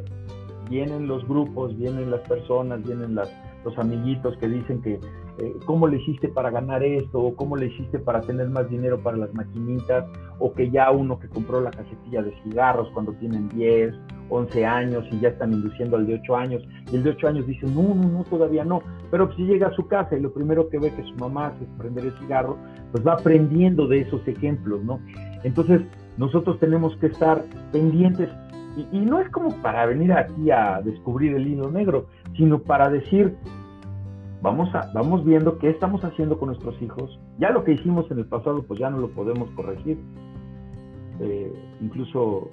vienen los grupos, vienen las personas, vienen las, los amiguitos que dicen que eh, cómo le hiciste para ganar esto, o cómo le hiciste para tener más dinero para las maquinitas, o que ya uno que compró la casetilla de cigarros cuando tienen 10, 11 años y ya están induciendo al de 8 años, y el de 8 años dice, no, no, no, todavía no, pero si llega a su casa y lo primero que ve que su mamá hace es prender el cigarro, pues va aprendiendo de esos ejemplos, ¿no? Entonces, nosotros tenemos que estar pendientes y, y, no es como para venir aquí a descubrir el hilo negro, sino para decir, vamos, a, vamos viendo qué estamos haciendo con nuestros hijos. Ya lo que hicimos en el pasado, pues ya no lo podemos corregir. Eh, incluso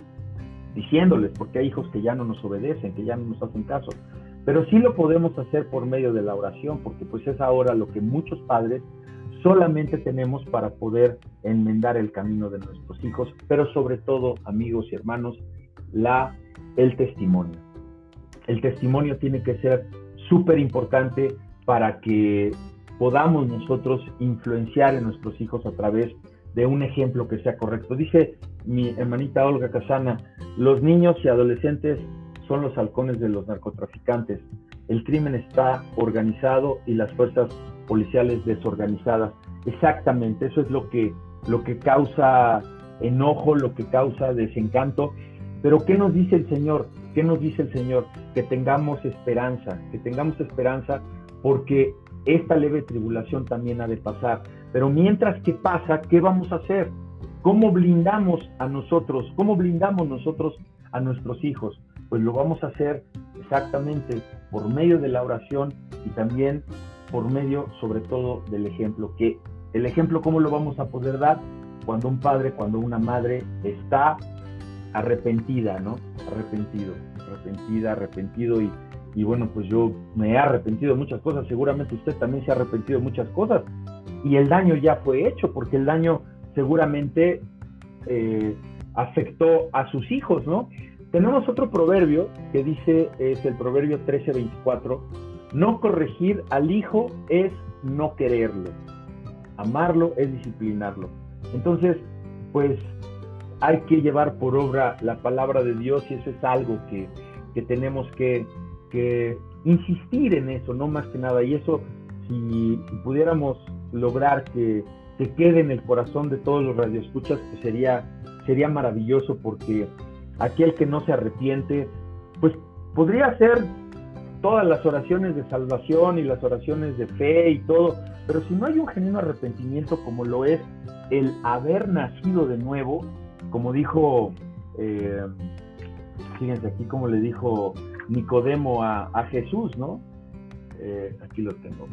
diciéndoles, porque hay hijos que ya no nos obedecen, que ya no nos hacen caso. Pero sí lo podemos hacer por medio de la oración, porque pues es ahora lo que muchos padres solamente tenemos para poder enmendar el camino de nuestros hijos, pero sobre todo, amigos y hermanos, la, el testimonio. El testimonio tiene que ser súper importante para que podamos nosotros influenciar en nuestros hijos a través de un ejemplo que sea correcto. Dice mi hermanita Olga Casana, los niños y adolescentes son los halcones de los narcotraficantes. El crimen está organizado y las fuerzas policiales desorganizadas. Exactamente, eso es lo que, lo que causa enojo, lo que causa desencanto. Pero ¿qué nos dice el Señor? ¿Qué nos dice el Señor? Que tengamos esperanza, que tengamos esperanza porque esta leve tribulación también ha de pasar. Pero mientras que pasa, ¿qué vamos a hacer? ¿Cómo blindamos a nosotros? ¿Cómo blindamos nosotros a nuestros hijos? Pues lo vamos a hacer exactamente por medio de la oración y también por medio sobre todo del ejemplo. Que el ejemplo, ¿cómo lo vamos a poder dar? Cuando un padre, cuando una madre está arrepentida, ¿no? Arrepentido, arrepentida, arrepentido y y bueno, pues yo me he arrepentido de muchas cosas, seguramente usted también se ha arrepentido de muchas cosas. Y el daño ya fue hecho, porque el daño seguramente eh, afectó a sus hijos, ¿no? Tenemos otro proverbio que dice, es el proverbio 13:24, no corregir al hijo es no quererlo, amarlo es disciplinarlo. Entonces, pues hay que llevar por obra la palabra de Dios y eso es algo que, que tenemos que insistir en eso, no más que nada. Y eso, si, pudiéramos lograr que, que, quede en el corazón de todos los radioescuchas, pues sería, sería maravilloso porque aquel que no se arrepiente, pues podría hacer todas las oraciones de salvación y las oraciones de fe y todo, pero si no hay un genuino arrepentimiento como lo es el haber nacido de nuevo, como dijo, eh, fíjense aquí como le dijo Nicodemo a, Jesús, ¿no? Eh, aquí lo tengo.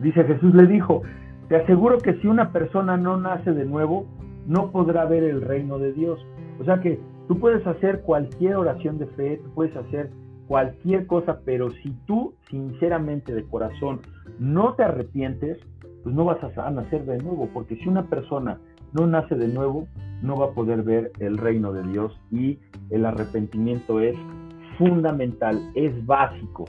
Dice Jesús le dijo, te aseguro que si una persona no nace de nuevo, no podrá ver el reino de Dios. O sea que tú puedes hacer cualquier oración de fe, tú puedes hacer cualquier cosa, pero si tú sinceramente de corazón no te arrepientes, pues no vas a nacer de nuevo, porque si una persona no nace de nuevo, no va a poder ver el reino de Dios y el arrepentimiento es fundamental, es básico,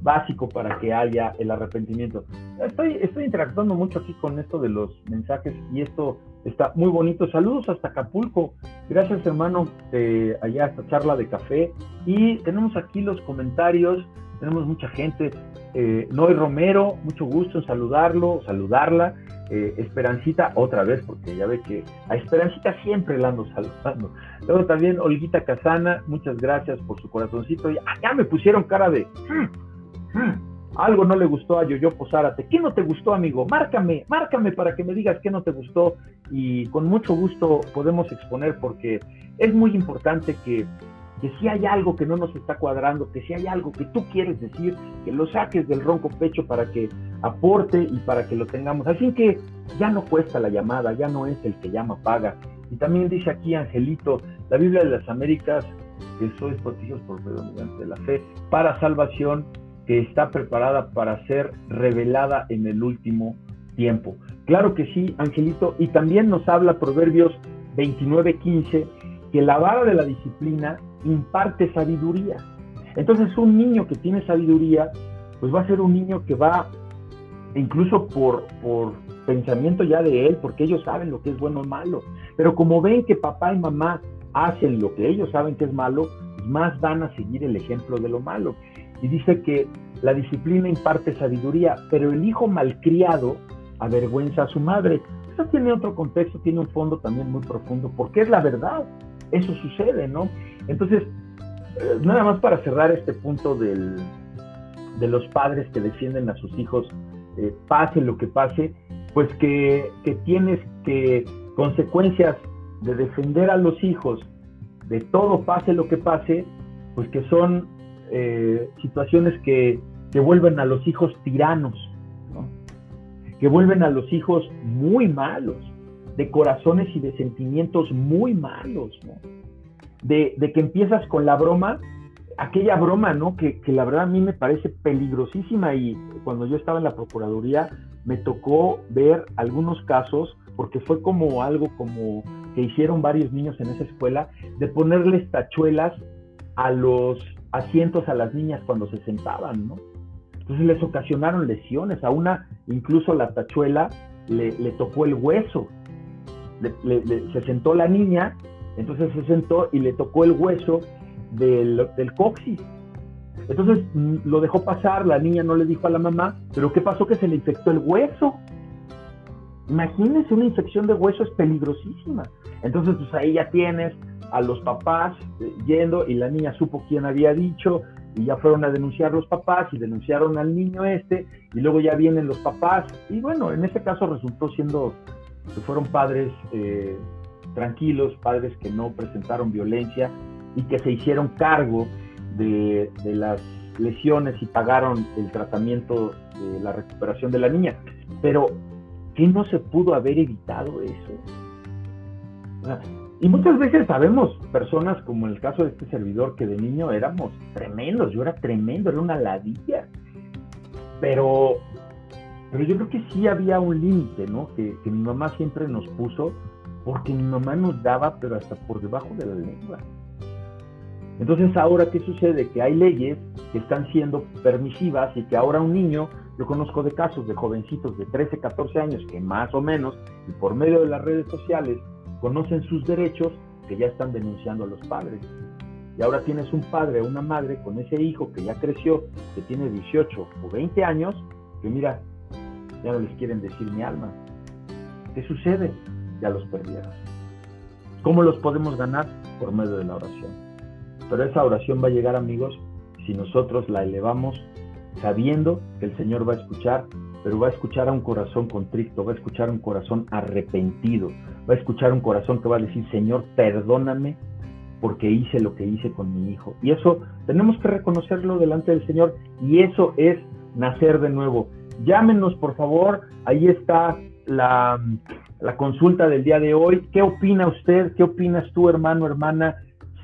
básico para que haya el arrepentimiento. Estoy, estoy interactuando mucho aquí con esto de los mensajes y esto está muy bonito. Saludos hasta Acapulco. Gracias hermano, eh, allá esta charla de café. Y tenemos aquí los comentarios, tenemos mucha gente. Eh, Noy Romero, mucho gusto en saludarlo, saludarla. Eh, Esperancita, otra vez, porque ya ve que a Esperancita siempre la ando saludando. Luego también Olguita Casana, muchas gracias por su corazoncito. Ya, ya me pusieron cara de... Hmm, hmm, algo no le gustó a Yoyo Posárate. ¿Qué no te gustó, amigo? Márcame, márcame para que me digas qué no te gustó y con mucho gusto podemos exponer porque es muy importante que, que si hay algo que no nos está cuadrando, que si hay algo que tú quieres decir, que lo saques del ronco pecho para que aporte y para que lo tengamos. Así que ya no cuesta la llamada, ya no es el que llama paga. Y también dice aquí Angelito, la Biblia de las Américas, que sois protegidos por mediante la fe, para salvación que está preparada para ser revelada en el último tiempo. Claro que sí, Angelito, y también nos habla Proverbios 29:15 que la vara de la disciplina imparte sabiduría. Entonces un niño que tiene sabiduría, pues va a ser un niño que va, incluso por, por pensamiento ya de él, porque ellos saben lo que es bueno o malo, pero como ven que papá y mamá hacen lo que ellos saben que es malo, pues más van a seguir el ejemplo de lo malo y dice que la disciplina imparte sabiduría, pero el hijo malcriado avergüenza a su madre. Eso tiene otro contexto, tiene un fondo también muy profundo, porque es la verdad, eso sucede, ¿no? Entonces, eh, nada más para cerrar este punto del, de los padres que defienden a sus hijos, eh, pase lo que pase, pues que, que tienes que consecuencias de defender a los hijos de todo pase lo que pase, pues que son eh, situaciones que, que, vuelven a los hijos tiranos, que vuelven a los hijos muy malos, de corazones y de sentimientos muy malos, de, que empiezas con la broma, aquella broma, ¿no? Que, que la verdad a mí me parece peligrosísima y cuando yo estaba en la Procuraduría me tocó ver algunos casos, porque fue como algo como que hicieron varios niños en esa escuela, de ponerles tachuelas a los asientos a las niñas cuando se sentaban, ¿no? Entonces les ocasionaron lesiones, a una incluso la tachuela le, tocó el hueso, se sentó la niña, entonces se sentó y le tocó el hueso del, del coxis. Entonces mm, lo dejó pasar, la niña no le dijo a la mamá, pero ¿qué pasó? Que se le infectó el hueso. Imagínense, una infección de hueso es peligrosísima. Entonces, pues ahí ya tienes a los papás eh, yendo y la niña supo quién había dicho y ya fueron a denunciar los papás y denunciaron al niño este y luego ya vienen los papás y bueno, en este caso resultó siendo que fueron padres eh, tranquilos, padres que no presentaron violencia y que se hicieron cargo de, de las lesiones y pagaron el tratamiento de la recuperación de la niña. Pero, ¿qué no se pudo haber evitado eso? Y muchas veces sabemos personas como en el caso de este servidor que de niño éramos tremendos, yo era tremendo, era una ladilla. Pero, pero yo creo que sí había un límite, ¿no? Que, que mi mamá siempre nos puso, porque mi mamá nos daba, pero hasta por debajo de la lengua. Entonces ahora, ¿qué sucede? Que hay leyes que están siendo permisivas y que ahora un niño, yo conozco de casos de jovencitos de 13, 14 años que más o menos, y por medio de las redes sociales, conocen sus derechos que ya están denunciando a los padres. Y ahora tienes un padre o una madre con ese hijo que ya creció, que tiene 18 o 20 años, que mira, ya no les quieren decir mi alma. ¿Qué sucede? Ya los perdieron. ¿Cómo los podemos ganar? Por medio de la oración. Pero esa oración va a llegar, amigos, si nosotros la elevamos sabiendo que el Señor va a escuchar pero va a escuchar a un corazón contrito, va a escuchar a un corazón arrepentido, va a escuchar a un corazón que va a decir, Señor, perdóname porque hice lo que hice con mi hijo. Y eso tenemos que reconocerlo delante del Señor y eso es nacer de nuevo. Llámenos, por favor, ahí está la, consulta del día de hoy. ¿Qué opina usted? ¿Qué opinas tú, hermano, hermana?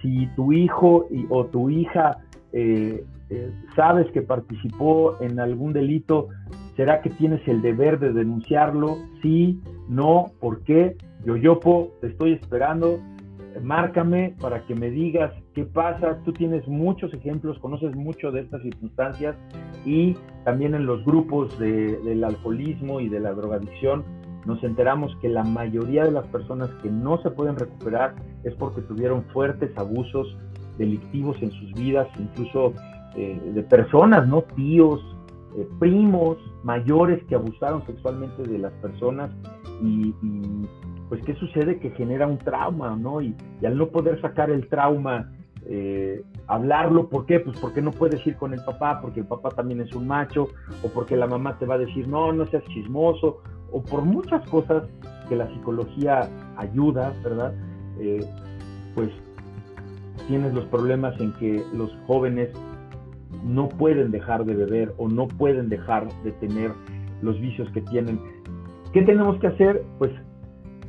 Si tu hijo o tu hija eh, eh, sabes que participó en algún delito, ¿Será que tienes el deber de denunciarlo? Sí, no, ¿por qué? Yoyopo, te estoy esperando. Márcame para que me digas qué pasa. Tú tienes muchos ejemplos, conoces mucho de estas circunstancias y también en los grupos del alcoholismo y de la drogadicción nos enteramos que la mayoría de las personas que no se pueden recuperar es porque tuvieron fuertes abusos delictivos en sus vidas, incluso eh, de personas, ¿no? Tíos, eh, primos, mayores que abusaron sexualmente de las personas y, pues qué sucede que genera un trauma, ¿no? Y, al no poder sacar el trauma, eh, hablarlo, ¿por qué? Pues porque no puedes ir con el papá, porque el papá también es un macho, o porque la mamá te va a decir, no, no seas chismoso, o por muchas cosas que la psicología ayuda, ¿verdad? Eh, pues tienes los problemas en que los jóvenes no pueden dejar de beber o no pueden dejar de tener los vicios que tienen. ¿Qué tenemos que hacer? Pues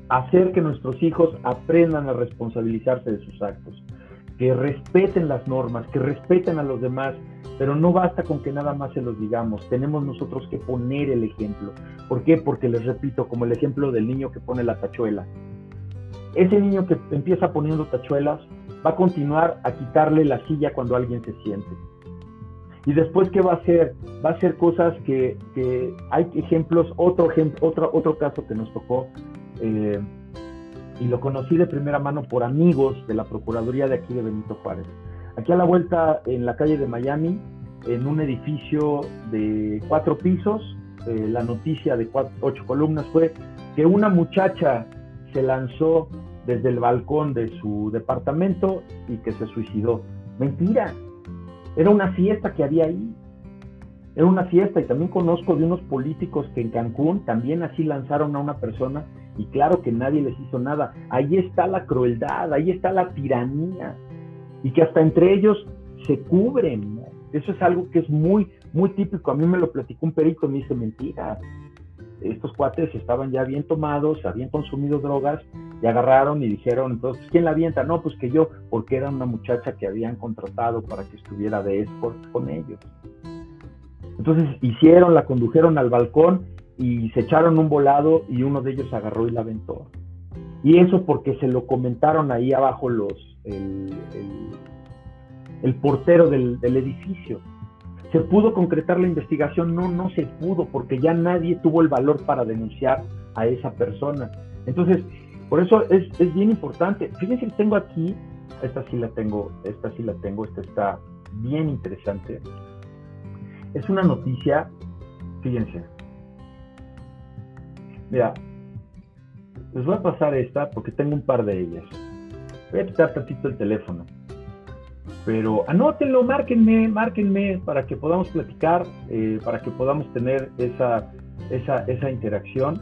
hacer que nuestros hijos aprendan a responsabilizarse de sus actos, que respeten las normas, que respeten a los demás, pero no basta con que nada más se los digamos, tenemos nosotros que poner el ejemplo. ¿Por qué? Porque les repito, como el ejemplo del niño que pone la tachuela. Ese niño que empieza poniendo tachuelas va a continuar a quitarle la silla cuando alguien se siente. Y después, ¿qué va a hacer? Va a hacer cosas que, hay ejemplos, otro, ejemplo, otro, otro caso que nos tocó, eh, y lo conocí de primera mano por amigos de la Procuraduría de aquí de Benito Juárez. Aquí a la vuelta, en la calle de Miami, en un edificio de cuatro pisos, eh, la noticia de ocho columnas fue que una muchacha se lanzó desde el balcón de su departamento y que se suicidó. Mentira, era una fiesta que había ahí. Era una fiesta y también conozco de unos políticos que en Cancún también así lanzaron a una persona y claro que nadie les hizo nada. Ahí está la crueldad, ahí está la tiranía y que hasta entre ellos se cubren. Eso es algo que es muy, muy típico. A mí me lo platicó un perito me dice, mentira. Estos cuates estaban ya bien tomados, habían consumido drogas y agarraron y dijeron, entonces, ¿quién la avienta? No, pues que yo, porque era una muchacha que habían contratado para que estuviera de escort con ellos. Entonces hicieron, la condujeron al balcón y se echaron un volado y uno de ellos agarró y la aventó. Y eso porque se lo comentaron ahí abajo los, el, portero del, edificio. ¿Se pudo concretar la investigación? No, no se pudo, porque ya nadie tuvo el valor para denunciar a esa persona. Entonces, por eso es, es bien importante. Fíjense que tengo aquí, esta sí la tengo, esta sí la tengo, esta está bien interesante. Es una noticia, fíjense. Mira, les voy a pasar esta porque tengo un par de ellas. Voy a quitar tantito el teléfono. Pero anótenlo, márquenme, márquenme para que podamos platicar, eh, para que podamos tener esa, esa, esa interacción.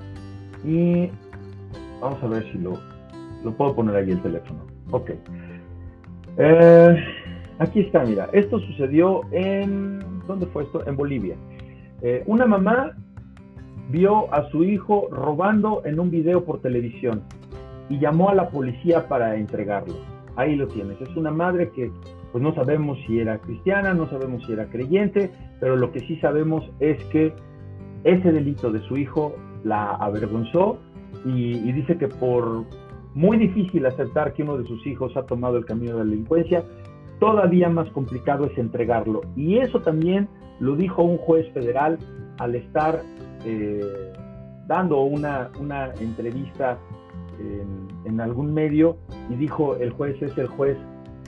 Y vamos a ver si lo, lo puedo poner ahí el teléfono. Ok. Eh, aquí está, mira. Esto sucedió en. ¿Dónde fue esto? En Bolivia. Eh, una mamá vio a su hijo robando en un video por televisión y llamó a la policía para entregarlo. Ahí lo tienes. Es una madre que pues no sabemos si era cristiana, no sabemos si era creyente, pero lo que sí sabemos es que ese delito de su hijo la avergonzó y, dice que por muy difícil aceptar que uno de sus hijos ha tomado el camino de la delincuencia, todavía más complicado es entregarlo. Y eso también lo dijo un juez federal al estar eh, dando una, una entrevista en, algún medio y dijo el juez es el juez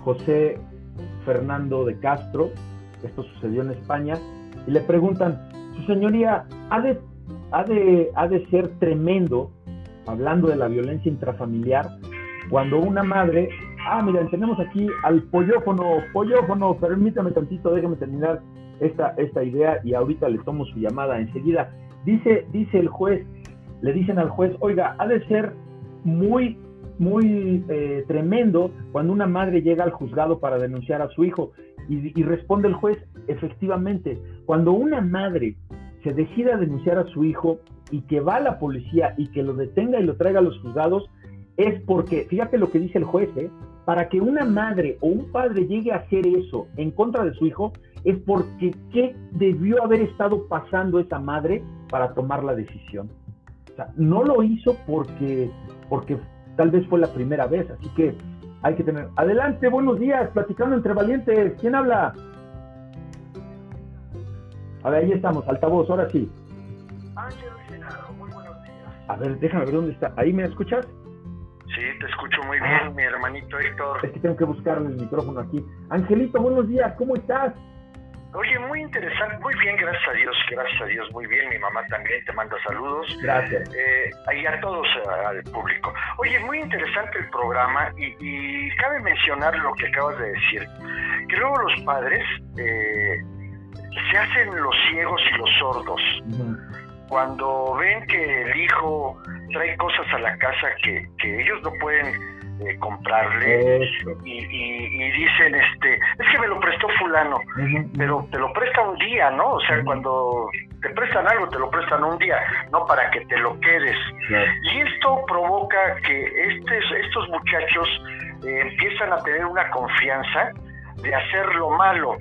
José Fernando de Castro, esto sucedió en España, y le preguntan, su señoría, ¿ha de, ha de, ha de ser tremendo, hablando de la violencia intrafamiliar, cuando una madre, ah, miren, tenemos aquí al pollófono, pollófono, permítame tantito, déjame terminar esta, esta idea y ahorita le tomo su llamada enseguida. Dice, dice el juez, le dicen al juez, oiga, ha de ser muy, muy eh, tremendo cuando una madre llega al juzgado para denunciar a su hijo y, responde el juez, efectivamente, cuando una madre se decide a denunciar a su hijo y que va a la policía y que lo detenga y lo traiga a los juzgados, es porque, fíjate lo que dice el juez, ¿eh? para que una madre o un padre llegue a hacer eso en contra de su hijo, es porque qué debió haber estado pasando esa madre para tomar la decisión. O sea, no lo hizo porque, porque tal vez fue la primera vez, así que hay que tener. Adelante, buenos días, platicando entre valientes. ¿Quién habla? A ver, ahí estamos, altavoz, ahora sí. Ángel muy buenos días. A ver, déjame ver dónde está. ¿Ahí me escuchas? Sí, te escucho muy bien, ah. mi hermanito Héctor. Es que tengo que buscar el micrófono aquí. Angelito, buenos días, ¿cómo estás? Oye, muy interesante, muy bien, gracias a Dios, gracias a Dios, muy bien. Mi mamá también te manda saludos. Gracias. Eh, y a todos, al público. Oye, muy interesante el programa y, cabe mencionar lo que acabas de decir, que luego los padres eh, se hacen los ciegos y los sordos. Cuando ven que el hijo trae cosas a la casa que, que ellos no pueden eh, comprarle y, dicen este es que me lo prestó fulano pero te lo presta un día no o sea cuando te prestan algo te lo prestan un día no para que te lo quedes y esto provoca que estos estos muchachos eh, empiezan a tener una confianza de hacer lo malo.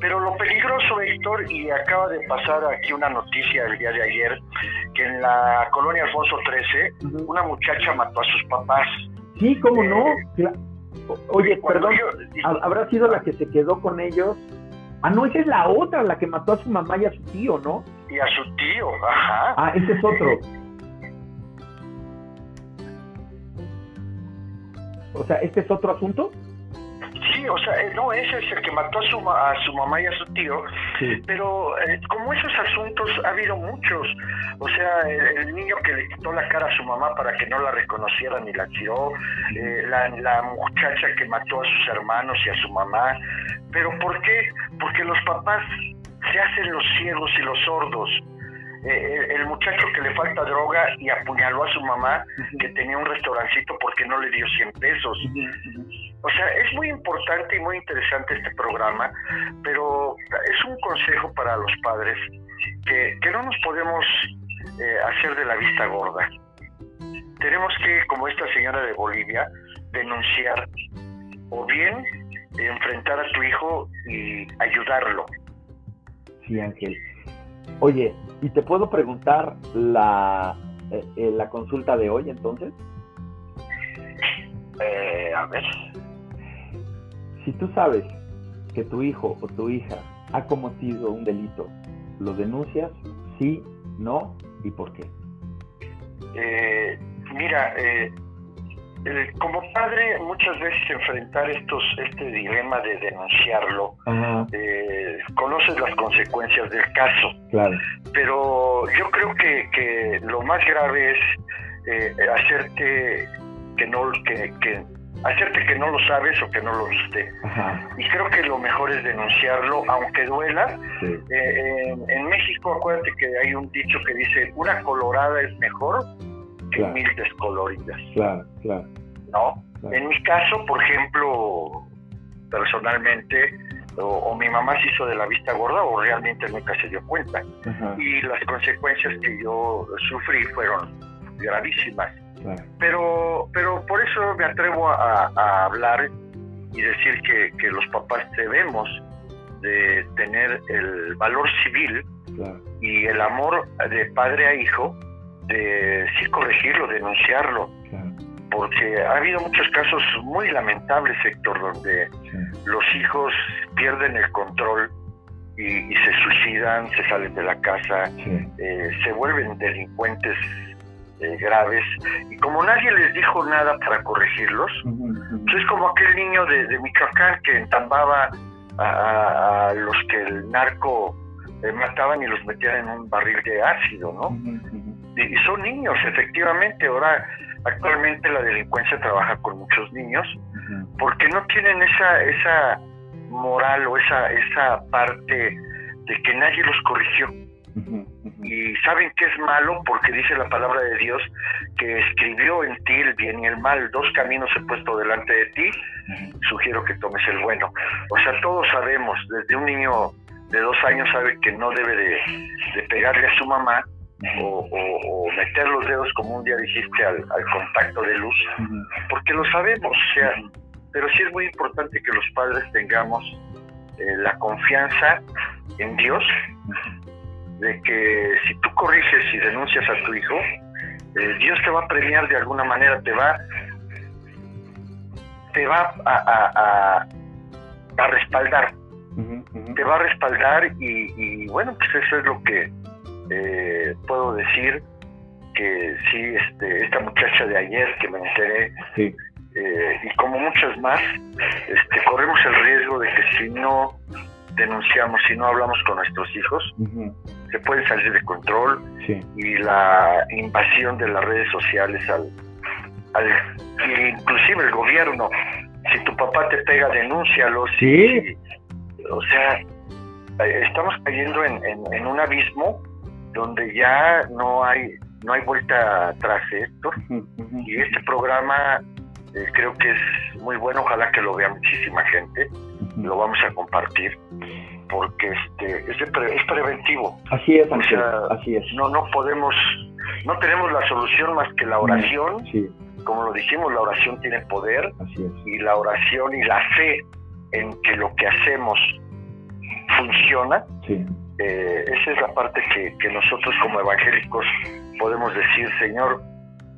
Pero lo peligroso, Héctor, y acaba de pasar aquí una noticia el día de ayer, que en la colonia Alfonso XIII, una muchacha mató a sus papás. Sí, ¿cómo no? Eh, oye, perdón, ¿habrá sido la que se quedó con ellos? Ah, no, esa es la otra, la que mató a su mamá y a su tío, ¿no? Y a su tío, ajá. Ah, ese es otro. O sea, ¿este es otro asunto? Sí, o sea, eh, no, ese es el que mató a su, a su mamá y a su tío, pero eh, como esos asuntos ha habido muchos, o sea, el, niño que le quitó la cara a su mamá para que no la reconociera ni la tiró, eh, la, la muchacha que mató a sus hermanos y a su mamá, pero ¿por qué? Porque los papás se hacen los ciegos y los sordos. el muchacho que le falta droga y apuñaló a su mamá que tenía un restaurancito porque no le dio 100 pesos. O sea, es muy importante y muy interesante este programa, pero es un consejo para los padres que, no nos podemos eh, hacer de la vista gorda. Tenemos que, como esta señora de Bolivia, denunciar o bien enfrentar a tu hijo y ayudarlo. Sí, Ángel. Oye, ¿y te puedo preguntar la, eh, eh, la consulta de hoy entonces? a ver si tú sabes que tu hijo o tu hija ha cometido un delito, ¿lo denuncias? Sí, no y por qué? Eh, mira, eh, eh, como padre muchas veces enfrentar estos este dilema de denunciarlo, conoces las consecuencias del caso. Claro. Pero yo creo que, que lo más grave es hacerte que no que, que hacerte que no lo sabes o que no lo viste. Y creo que lo mejor es denunciarlo, aunque duela. Eh, en, México, acuérdate que hay un dicho que dice, una colorada es mejor que mil descoloridas. Claro, claro. ¿No? En mi caso, por ejemplo, personalmente, o, mi mamá se hizo de la vista gorda o realmente nunca se dio cuenta. Y las consecuencias que yo sufrí fueron gravísimas. Pero, pero por eso me atrevo a, hablar y decir que, los papás debemos de tener el valor civil y el amor de padre a hijo de sí corregirlo, denunciarlo. Porque ha habido muchos casos muy lamentables, Héctor, donde los hijos pierden el control y, se suicidan, se salen de la casa, eh, se vuelven delincuentes eh, graves. Y como nadie les dijo nada para corregirlos, pues es como aquel niño de, Michoacán que entambaba a, los que el narco eh, mataban y los metían en un barril de ácido, ¿no? y, son niños, efectivamente. Ahora, actualmente la delincuencia trabaja con muchos niños porque no tienen esa, esa moral o esa, esa parte de que nadie los corrigió y saben que es malo porque dice la palabra de Dios que escribió en ti el bien y el mal, dos caminos he puesto delante de ti, sugiero que tomes el bueno. O sea, todos sabemos, desde un niño de dos años sabe que no debe de, pegarle a su mamá o, meter los dedos, como un día dijiste, al, contacto de luz, porque lo sabemos, o sea, pero sí es muy importante que los padres tengamos eh, la confianza en Dios, de que si tú corriges y denuncias a tu hijo, eh, Dios te va a premiar de alguna manera, te va, te va a, a, respaldar, te va a respaldar y, bueno, pues eso es lo que eh, puedo decir que sí, este, esta muchacha de ayer que me enteré, eh, y como muchas más, este, corremos el riesgo de que si no denunciamos, si no hablamos con nuestros hijos, se puede salir de control y la invasión de las redes sociales al, al inclusive el gobierno, si tu papá te pega, denúncialo. Sí. o sea, eh, estamos cayendo en, en, un abismo donde ya no hay no hay vuelta atrás, esto. Y este programa eh, creo que es muy bueno, ojalá que lo vea muchísima gente, lo vamos a compartir porque este es, es preventivo. Así es, así es. No no podemos no tenemos la solución más que la oración. Como lo dijimos, la oración tiene poder y la oración y la fe en que lo que hacemos funciona. Eh, esa es la parte que, que nosotros como evangélicos podemos decir, Señor,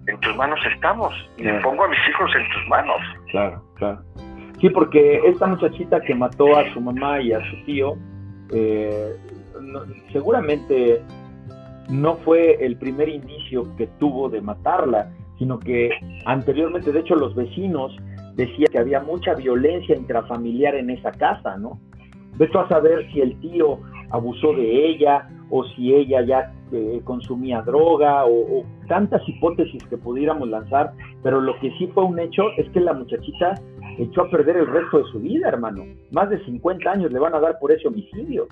en tus manos estamos y pongo a mis hijos en tus manos. Claro, claro. Sí, porque esta muchachita que mató a su mamá y a su tío, eh, seguramente no fue el primer indicio que tuvo de matarla, sino que anteriormente, de hecho, los vecinos decían que había mucha violencia intrafamiliar en esa casa, ¿no? Vete a saber si el tío abusó de ella o si ella ya eh, consumía droga o, tantas hipótesis que pudiéramos lanzar, pero lo que sí fue un hecho es que la muchachita echó a perder el resto de su vida, hermano. Más de 50 años le van a dar por ese homicidio.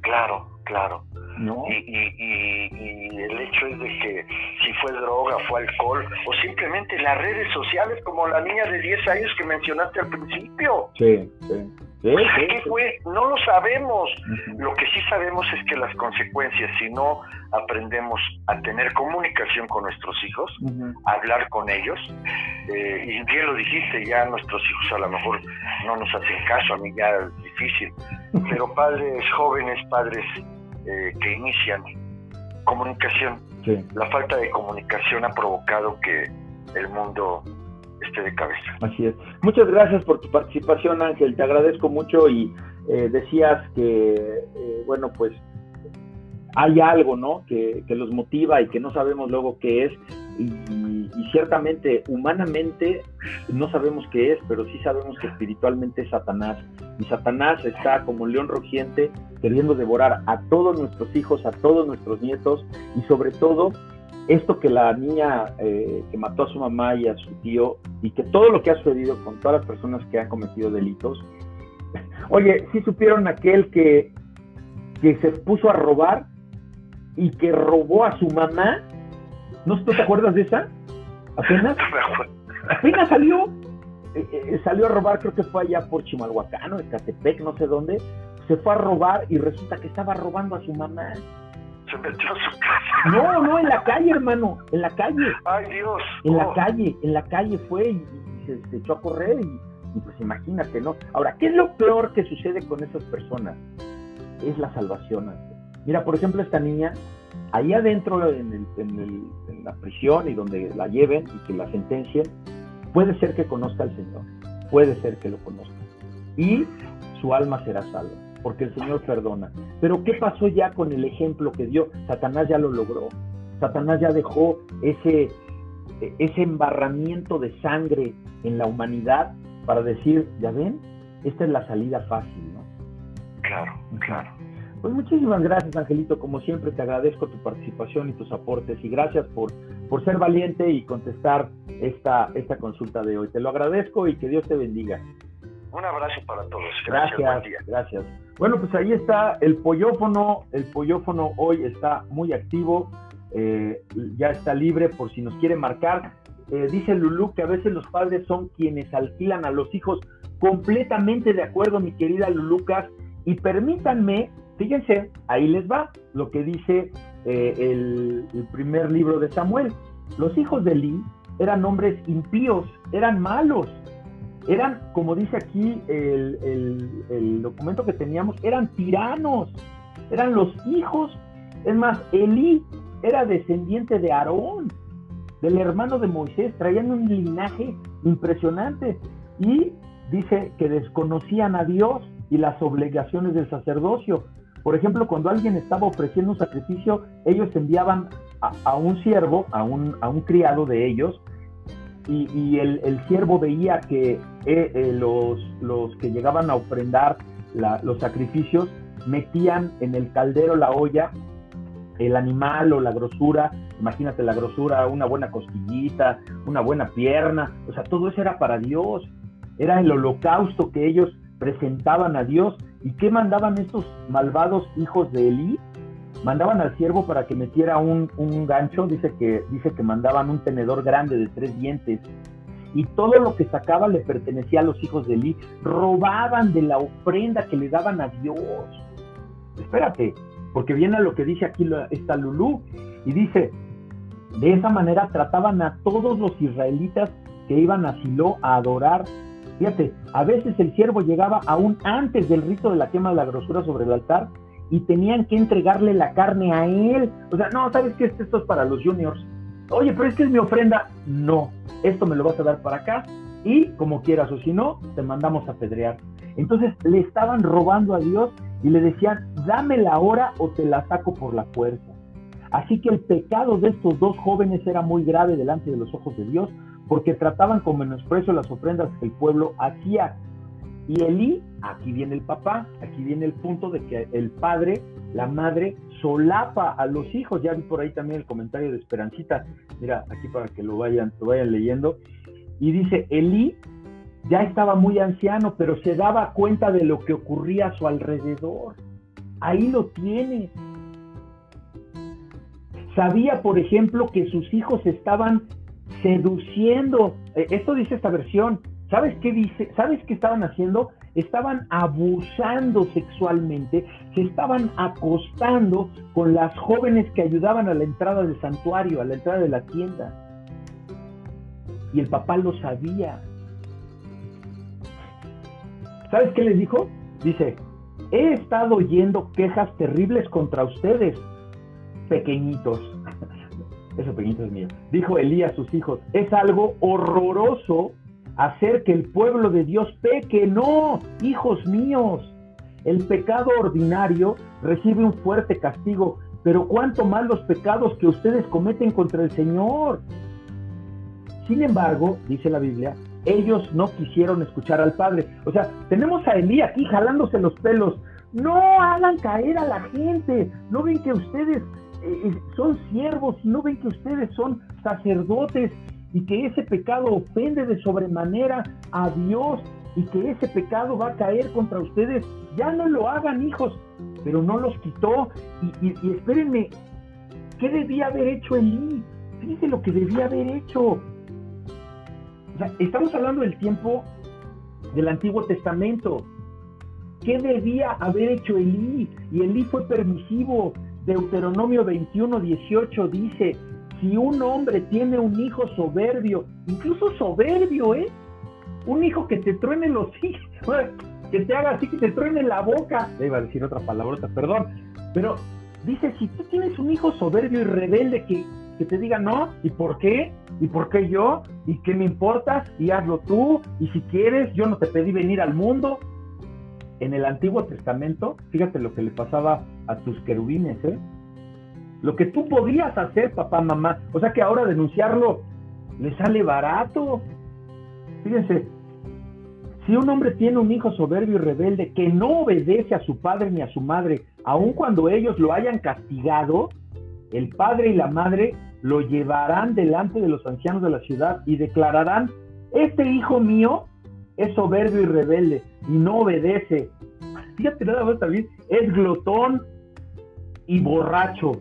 Claro, claro. ¿No? Y, el hecho es de que si fue droga, fue alcohol, o simplemente las redes sociales, como la niña de 10 años que mencionaste al principio. Sí, sí. ¿Qué fue? No lo sabemos. Lo que sí sabemos es que las consecuencias, si no aprendemos a tener comunicación con nuestros hijos, a hablar con ellos, eh, y bien lo dijiste, ya nuestros hijos a lo mejor no nos hacen caso, a mí ya es difícil, pero padres jóvenes, padres eh, que inician comunicación, la falta de comunicación ha provocado que el mundo esté de cabeza. Así es. Muchas gracias por tu participación, Ángel. Te agradezco mucho y eh, decías que, eh, bueno, pues hay algo, ¿no? Que, los motiva y que no sabemos luego qué es. Y, ciertamente, humanamente, no sabemos qué es, pero sí sabemos que espiritualmente es Satanás. Y Satanás está como un león rugiente queriendo devorar a todos nuestros hijos, a todos nuestros nietos y sobre todo esto que la niña eh, que mató a su mamá y a su tío y que todo lo que ha sucedido con todas las personas que han cometido delitos. Oye, ¿sí supieron aquel que, que se puso a robar y que robó a su mamá? ¿No te acuerdas de esa? ¿Apenas? Apenas salió. Eh, eh, salió a robar, creo que fue allá por Chimalhuacán o Ecatepec, no sé dónde. Se fue a robar y resulta que estaba robando a su mamá se metió a su casa. No, no, en la calle, hermano, en la calle. Ay, Dios. En la calle, en la calle fue y, se, echó a correr y, pues imagínate, ¿no? Ahora, ¿qué es lo peor que sucede con esas personas? Es la salvación. Mira, por ejemplo, esta niña, ahí adentro en, en la prisión y donde la lleven y que la sentencien, puede ser que conozca al Señor, puede ser que lo conozca. Y su alma será salva porque el Señor perdona. Pero ¿qué pasó ya con el ejemplo que dio? Satanás ya lo logró. Satanás ya dejó ese, ese embarramiento de sangre en la humanidad para decir, ya ven, esta es la salida fácil, ¿no? Claro, claro. Pues muchísimas gracias, Angelito. Como siempre, te agradezco tu participación y tus aportes y gracias por, por ser valiente y contestar esta, esta consulta de hoy. Te lo agradezco y que Dios te bendiga. Un abrazo para todos. Gracias, gracias. Bueno, pues ahí está el pollofono. El pollofono hoy está muy activo. Eh, ya está libre por si nos quiere marcar. Eh, dice Lulú que a veces los padres son quienes alquilan a los hijos. Completamente de acuerdo, mi querida Lulucas. Y permítanme, fíjense, ahí les va lo que dice eh, el, primer libro de Samuel. Los hijos de Eli eran hombres impíos, eran malos, eran, como dice aquí el, documento que teníamos, eran tiranos, eran los hijos. Es más, Elí era descendiente de Aarón, del hermano de Moisés, traían un linaje impresionante y dice que desconocían a Dios y las obligaciones del sacerdocio. Por ejemplo, cuando alguien estaba ofreciendo un sacrificio, ellos enviaban a, un siervo, a un, a un, criado de ellos, y, el, siervo veía que eh, eh, los, los, que llegaban a ofrendar los sacrificios metían en el caldero la olla el animal o la grosura, imagínate la grosura, una buena costillita, una buena pierna, o sea, todo eso era para Dios, era el holocausto que ellos presentaban a Dios. ¿Y qué mandaban estos malvados hijos de Elí? Mandaban al siervo para que metiera un, gancho, dice que, dice que mandaban un tenedor grande de tres dientes, y todo lo que sacaba le pertenecía a los hijos de Elí. Robaban de la ofrenda que le daban a Dios. Espérate, porque viene lo que dice aquí esta Lulú, y dice, de esa manera trataban a todos los israelitas que iban a Silo a adorar. Fíjate, a veces el siervo llegaba aún antes del rito de la quema de la grosura sobre el altar y tenían que entregarle la carne a él. O sea, no, ¿sabes qué? Esto es para los juniors. Oye, pero es que es mi ofrenda. No, esto me lo vas a dar para acá y como quieras, o si no, te mandamos a pedrear. Entonces le estaban robando a Dios y le decían, dame la hora o te la saco por la fuerza. Así que el pecado de estos dos jóvenes era muy grave delante de los ojos de Dios, porque trataban con menosprecio las ofrendas que el pueblo hacía. Y Elí, aquí viene el papá, aquí viene el punto de que el padre, la madre, solapa a los hijos. Ya vi por ahí también el comentario de Esperancita. Mira, aquí para que lo vayan, lo vayan leyendo. Y dice, Elí ya estaba muy anciano, pero se daba cuenta de lo que ocurría a su alrededor. Ahí lo tiene. Sabía, por ejemplo, que sus hijos estaban seduciendo. Eh, esto dice esta versión. ¿Sabes qué dice? ¿Sabes qué estaban haciendo? Estaban abusando sexualmente, se estaban acostando con las jóvenes que ayudaban a la entrada del santuario, a la entrada de la tienda. Y el papá lo sabía. ¿Sabes qué les dijo? Dice, he estado oyendo quejas terribles contra ustedes, pequeñitos. Eso pequeñito es mío. Dijo Elías a sus hijos, es algo horroroso hacer que el pueblo de Dios peque. No, hijos míos. El pecado ordinario recibe un fuerte castigo, pero cuánto más los pecados que ustedes cometen contra el Señor. Sin embargo, dice la Biblia, ellos no quisieron escuchar al Padre. O sea, tenemos a Elí aquí jalándose los pelos. No hagan caer a la gente. No ven que ustedes eh, eh, son siervos no ven que ustedes son sacerdotes y que ese pecado ofende de sobremanera a Dios y que ese pecado va a caer contra ustedes. Ya no lo hagan, hijos. Pero no los quitó. Y, espérenme, ¿qué debía haber hecho Elí? Fíjense lo que debía haber hecho estamos hablando del tiempo del Antiguo Testamento. ¿Qué debía haber hecho Elí? Y Elí fue permisivo. Deuteronomio 21, 18 dice, si un hombre tiene un hijo soberbio, incluso soberbio, ¿eh? Un hijo que te truene los hijos, que te haga así, que te truene la boca. Le iba a decir otra palabrota, perdón. Pero dice, si tú tienes un hijo soberbio y rebelde que que te diga no, ¿y por qué? ¿Y por qué yo? ¿Y qué me importa? Y hazlo tú, y si quieres, yo no te pedí venir al mundo. En el Antiguo Testamento, fíjate lo que le pasaba a tus querubines, ¿eh? Lo que tú podías hacer, papá, mamá. O sea que ahora denunciarlo le sale barato. Fíjense, si un hombre tiene un hijo soberbio y rebelde que no obedece a su padre ni a su madre, aun cuando ellos lo hayan castigado, el padre y la madre lo llevarán delante de los ancianos de la ciudad y declararán, este hijo mío es soberbio y rebelde y no obedece. Fíjate nada más también, es glotón y borracho.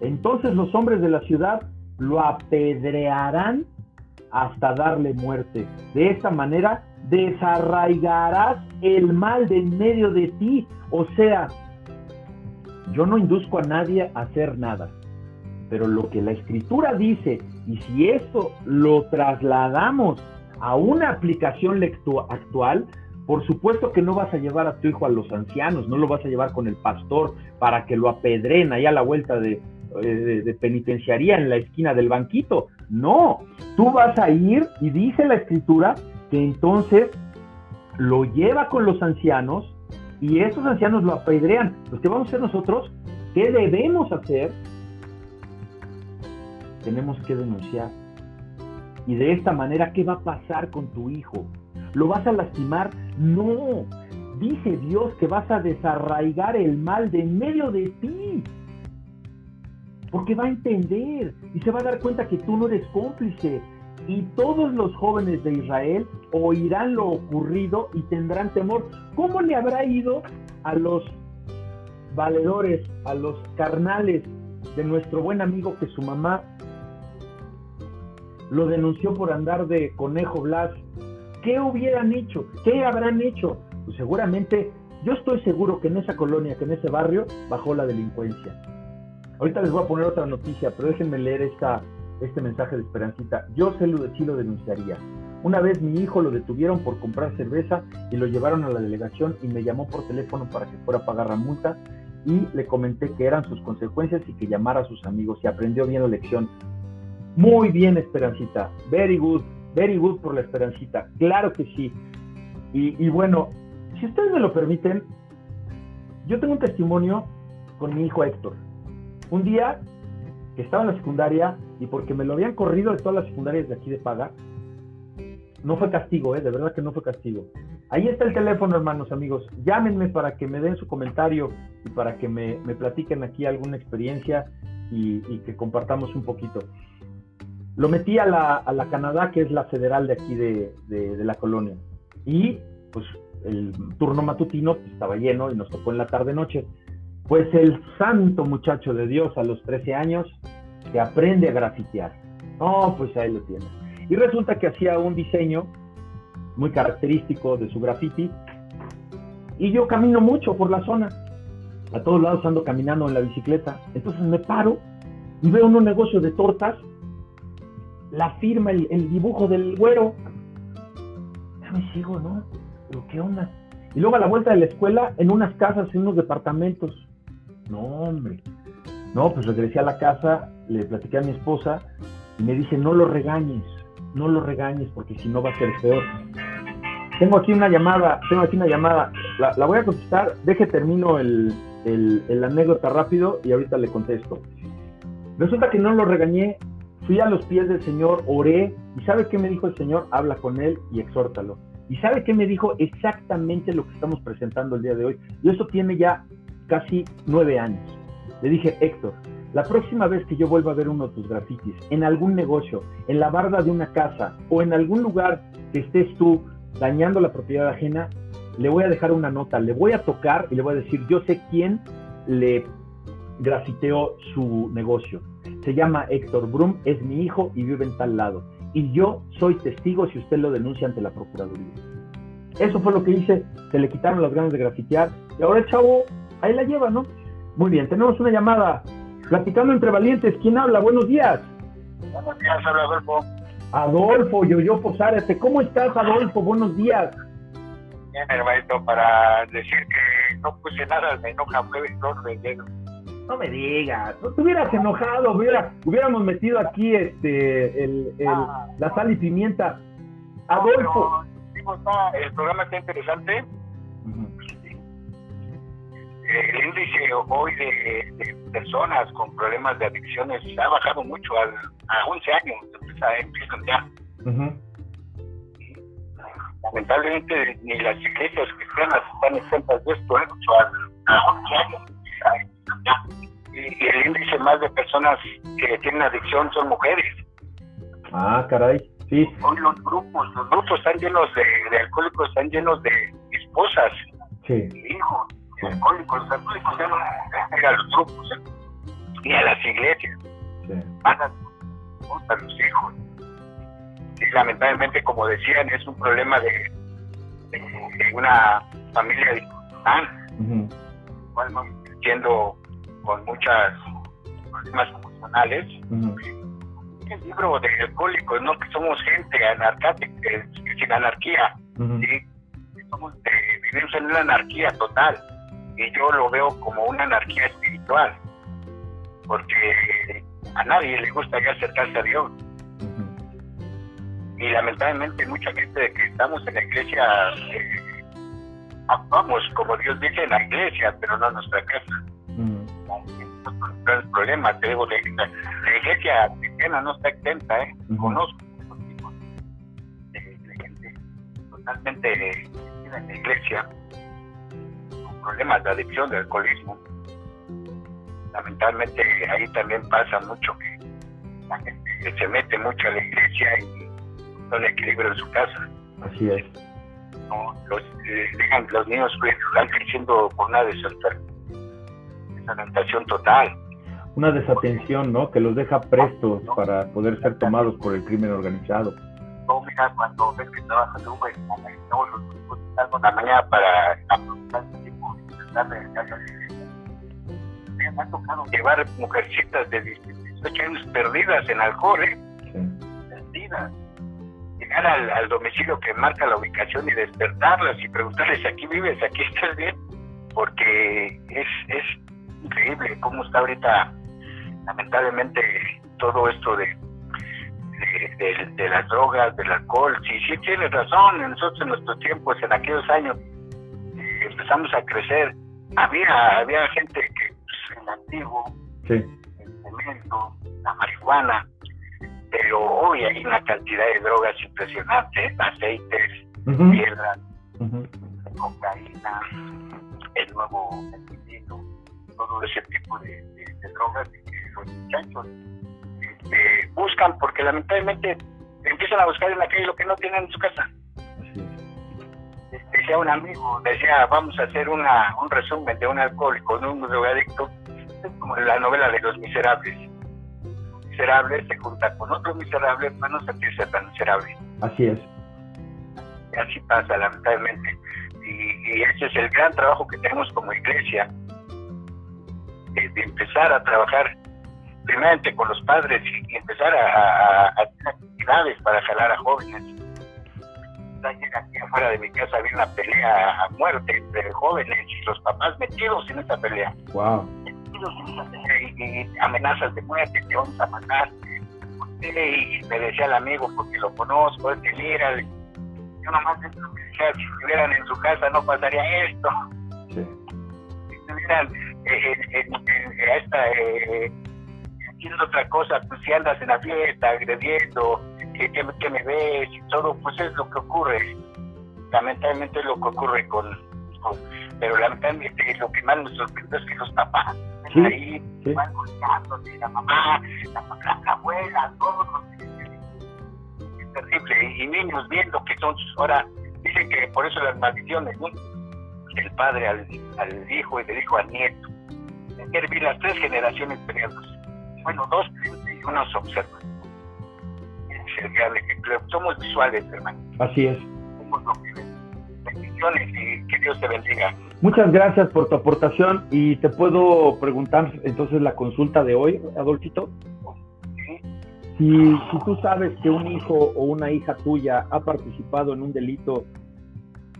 Entonces los hombres de la ciudad lo apedrearán hasta darle muerte. De esta manera desarraigarás el mal de en medio de ti. O sea, yo no induzco a nadie a hacer nada, pero lo que la escritura dice, y si esto lo trasladamos a una aplicación actual, por supuesto que no vas a llevar a tu hijo a los ancianos, no lo vas a llevar con el pastor para que lo apedren ahí a la vuelta de, eh, de, penitenciaría en la esquina del banquito. No, tú vas a ir y dice la escritura que entonces lo lleva con los ancianos y esos ancianos lo apedrean. Lo que vamos a hacer nosotros, ¿qué debemos hacer? Tenemos que denunciar. Y de esta manera, ¿qué va a pasar con tu hijo? ¿Lo vas a lastimar? No. Dice Dios que vas a desarraigar el mal de en medio de ti. Porque va a entender y se va a dar cuenta que tú no eres cómplice. Y todos los jóvenes de Israel oirán lo ocurrido y tendrán temor. ¿Cómo le habrá ido a los valedores, a los carnales de nuestro buen amigo que su mamá lo denunció por andar de conejo Blas? ¿Qué hubieran hecho? ¿Qué habrán hecho? Pues seguramente, yo estoy seguro que en esa colonia, que en ese barrio, bajó la delincuencia. Ahorita les voy a poner otra noticia, pero déjenme leer esta, este mensaje de Esperancita. Yo sé lo de sí denunciaría. Una vez mi hijo lo detuvieron por comprar cerveza y lo llevaron a la delegación y me llamó por teléfono para que fuera a pagar la multa y le comenté que eran sus consecuencias y que llamara a sus amigos y aprendió bien la lección. Muy bien, Esperancita. Very good, very good por la Esperancita. Claro que sí. Y bueno, si ustedes me lo permiten, yo tengo un testimonio con mi hijo Héctor. Un día que estaba en la secundaria y porque me lo habían corrido de todas las secundarias de aquí de paga, no fue castigo, ¿eh? de verdad que no fue castigo. Ahí está el teléfono, hermanos, amigos. Llámenme para que me den su comentario y para que me, platiquen aquí alguna experiencia y, que compartamos un poquito. Lo metí a la, a la, Canadá, que es la federal de aquí de, de, la colonia. Y pues el turno matutino estaba lleno y nos tocó en la tarde-noche. Pues el santo muchacho de Dios a los 13 años que aprende a grafitear. Oh, pues ahí lo tiene. Y resulta que hacía un diseño muy característico de su graffiti. Y yo camino mucho por la zona. A todos lados ando caminando en la bicicleta. Entonces me paro y veo un negocio de tortas. La firma, el, dibujo del güero. Ya me sigo, ¿no? Pero qué onda. Y luego a la vuelta de la escuela, en unas casas, en unos departamentos. No, hombre. No, pues regresé a la casa, le platiqué a mi esposa y me dice, no lo regañes, no lo regañes porque si no va a ser peor. Tengo aquí una llamada, tengo aquí una llamada, la, voy a contestar, deje termino el, el, anécdota rápido y ahorita le contesto. Resulta que no lo regañé, fui a los pies del Señor, oré y ¿sabe qué me dijo el Señor? Habla con él y exhórtalo. ¿Y sabe qué me dijo? Exactamente lo que estamos presentando el día de hoy. Y eso tiene ya casi nueve años. Le dije, Héctor, la próxima vez que yo vuelva a ver uno de tus grafitis en algún negocio, en la barda de una casa o en algún lugar que estés tú dañando la propiedad ajena, le voy a dejar una nota, le voy a tocar y le voy a decir, yo sé quién le grafiteó su negocio. Se llama Héctor Brum, es mi hijo y vive en tal lado. Y yo soy testigo si usted lo denuncia ante la Procuraduría. Eso fue lo que hice, se le quitaron las ganas de grafitear y ahora el chavo ahí la lleva, ¿no? Muy bien, tenemos una llamada. Platicando entre valientes, ¿quién habla? Buenos días. Buenos días, habla Adolfo. Adolfo, Yoyo Posárate. ¿Cómo estás, Adolfo? Buenos días. Bien, hermanito, para decir que no puse nada, me enoja, fue flor de dedo. No me digas, no te hubieras enojado, hubiera, hubiéramos metido aquí este el, ah. la sal y pimienta. Adolfo. el programa está interesante el índice hoy de, personas con problemas de adicciones ha bajado mucho a, 11 años, empiezan ya. Lamentablemente ni las iglesias cristianas están exentas de esto, ¿eh? a, 11 años. Y, el índice más de personas que tienen adicción son mujeres. Ah, caray, sí. Hoy los grupos, los grupos están llenos de, de alcohólicos, están llenos de esposas, sí. hijos los alcohólicos, los alcohólicos ya no a los grupos, ni a las iglesias. Sí. Van a, a los hijos. Y lamentablemente, como decían, es un problema de, de, una familia disfuncional. Uh -huh. siendo con muchas problemas emocionales. El libro de alcohólicos, ¿no? Que somos gente anarcática, sin anarquía, ¿sí? Somos de, vivimos en una anarquía total. Y yo lo veo como una anarquía espiritual. Porque a nadie le gusta ya acercarse a Dios. Y lamentablemente mucha gente de que estamos en la iglesia eh, actuamos como Dios dice en la iglesia, pero no en nuestra casa. Mm. Es problema, te digo, la, la, iglesia cristiana no está exenta, ¿eh? Conozco tipos de, gente totalmente en la iglesia problemas de adicción, de alcoholismo. Lamentablemente ahí también pasa mucho que la gente se mete mucho a la iglesia y no hay equilibrio en su casa. Así es los, eh, los niños están creciendo por una desorientación total. Una desatención, ¿no? Que los deja prestos para poder ser tomados por el crimen organizado. No, mira, cuando ves que trabajas de Uber, todos los grupos están la Me ha tocado llevar mujercitas de 18 años perdidas en alcohol, ¿eh? Perdidas. Llegar al, domicilio que marca la ubicación y despertarlas y preguntarles, aquí vives, aquí estás bien, porque es, es increíble cómo está ahorita, lamentablemente, todo esto de, de, las drogas, del alcohol. Sí, sí tienes razón, nosotros en nuestros tiempos, en aquellos años, empezamos a crecer. Había, había gente que, pues, el antiguo, el cemento, la marihuana, pero hoy hay una cantidad de drogas impresionante, aceites, piedras, cocaína, el nuevo veneno, todo ese tipo de, drogas que los muchachos este, buscan porque lamentablemente empiezan a buscar en la calle lo que no tienen en su casa. Decía un amigo, decía, vamos a hacer una, un resumen de un alcohólico, de un drogadicto, como la novela de los miserables miserable se junta con otro miserable para no sentirse tan miserable. Así es. así pasa, lamentablemente. Y, ese es el gran trabajo que tenemos como iglesia, de, empezar a trabajar primeramente con los padres y, empezar a, hacer actividades para jalar a jóvenes. Aquí afuera de mi casa había una pelea a muerte entre jóvenes y los papás metidos en esa pelea. Wow y, amenazas de muerte, te vamos a matar. Y me decía el amigo, porque lo conozco, es que mira, yo nomás decía, si estuvieran en su casa no pasaría esto. Si estuvieran esta, eh, haciendo otra cosa, pues si andas en la fiesta, agrediendo, que, que, me ves y todo, pues es lo que ocurre. Lamentablemente es lo que ocurre con, con pero lamentablemente lo que más me sorprende es que los papás sí, ahí sí. van la mamá, la, la, la abuela, todos los es terrible. Y, niños viendo que son ahora, dicen que por eso las maldiciones, ¿no? El padre al, al hijo y del hijo al nieto. Ayer vi las tres generaciones peleándose. Bueno, dos y uno se el. Somos visuales, hermano. Así es. Somos lo que Bendiciones y que Dios te bendiga. Muchas gracias por tu aportación y te puedo preguntar entonces la consulta de hoy, Adolfito. Si, si tú sabes que un hijo o una hija tuya ha participado en un delito,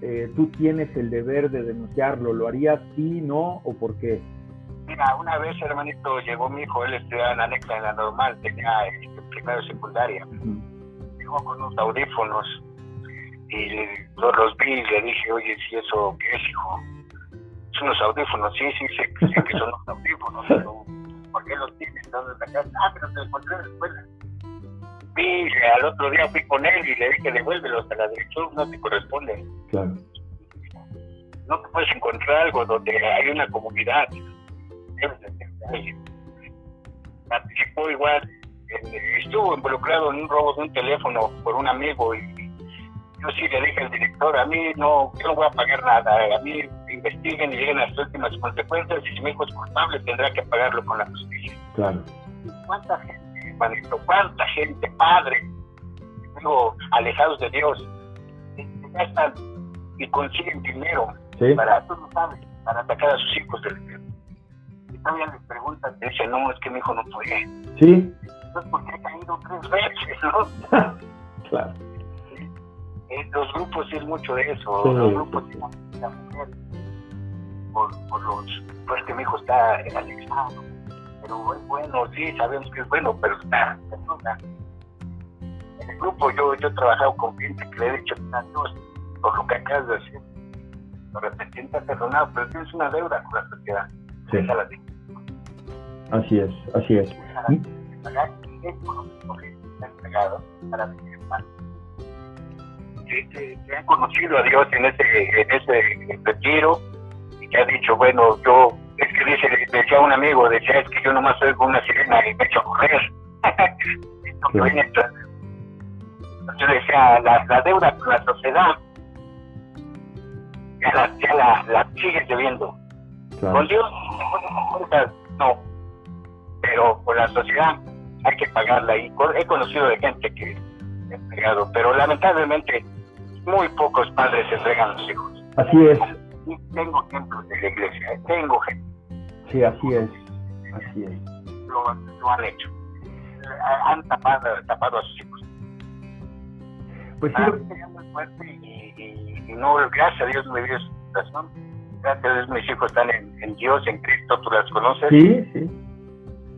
eh, tú tienes el deber de denunciarlo. ¿Lo harías sí, no o por qué? Mira, una vez, hermanito, llegó mi hijo, él estudiaba en la anexa en la normal, tenía este, primero secundaria. Llegó con unos audífonos y los vi y le dije, oye, si eso, ¿qué es, hijo? son los audífonos, sí, sí, sé, que son los audífonos, pero ¿por qué los tienes? ¿Dónde sacaste? Ah, pero te encontré en la escuela. Vi, al otro día fui con él y le dije, devuélvelos a la dirección, no te corresponde. Claro. No te puedes encontrar algo donde hay una comunidad. Participó igual, estuvo involucrado en un robo de un teléfono por un amigo y yo sí le dije al director, a mí no, yo no voy a pagar nada, a mí investiguen y lleguen a las últimas consecuencias y si mi hijo es culpable tendrá que pagarlo con la justicia. Claro. ¿Cuánta gente, manito, cuánta gente, padre, luego alejados de Dios, gastan y consiguen dinero para, tú no sabes, para atacar a sus hijos del y todavía les preguntan, dice, no, es que mi hijo no fue. Sí. Entonces, porque ha caído tres veces, ¿no? claro. En los grupos es mucho de eso, los grupos de la mujer, por, por los, pues que mi hijo está en examen, pero es bueno, sí, sabemos que es bueno, pero está, En el grupo yo, yo he trabajado con gente que le he dicho, Dios, por lo que acabas de decir, lo representa perdonado, pero tienes una deuda con la sociedad. Sí. Así es, así es. Pagar es que entregado para vivir mal que, han conocido a Dios en ese, en ese retiro y que ha dicho, bueno, yo, es que dice, decía un amigo, decía, es que yo nomás soy una sirena y me echo a correr. Entonces decía, la, la, deuda con la sociedad ya la, ya la, la sigues debiendo. Con Dios, no, pero con la sociedad hay que pagarla y he conocido de gente que he pegado, pero lamentablemente muy pocos padres entregan a los hijos. Así es. Y tengo ejemplos de la iglesia, ¿eh? tengo gente. Sí, así es. Así es. Lo, han hecho. Han tapado, tapado a sus hijos. Pues sí. muy fuerte y, y, no, gracias a Dios me dio su situación. Gracias a Dios mis hijos están en, en, Dios, en Cristo, tú las conoces. Sí, sí.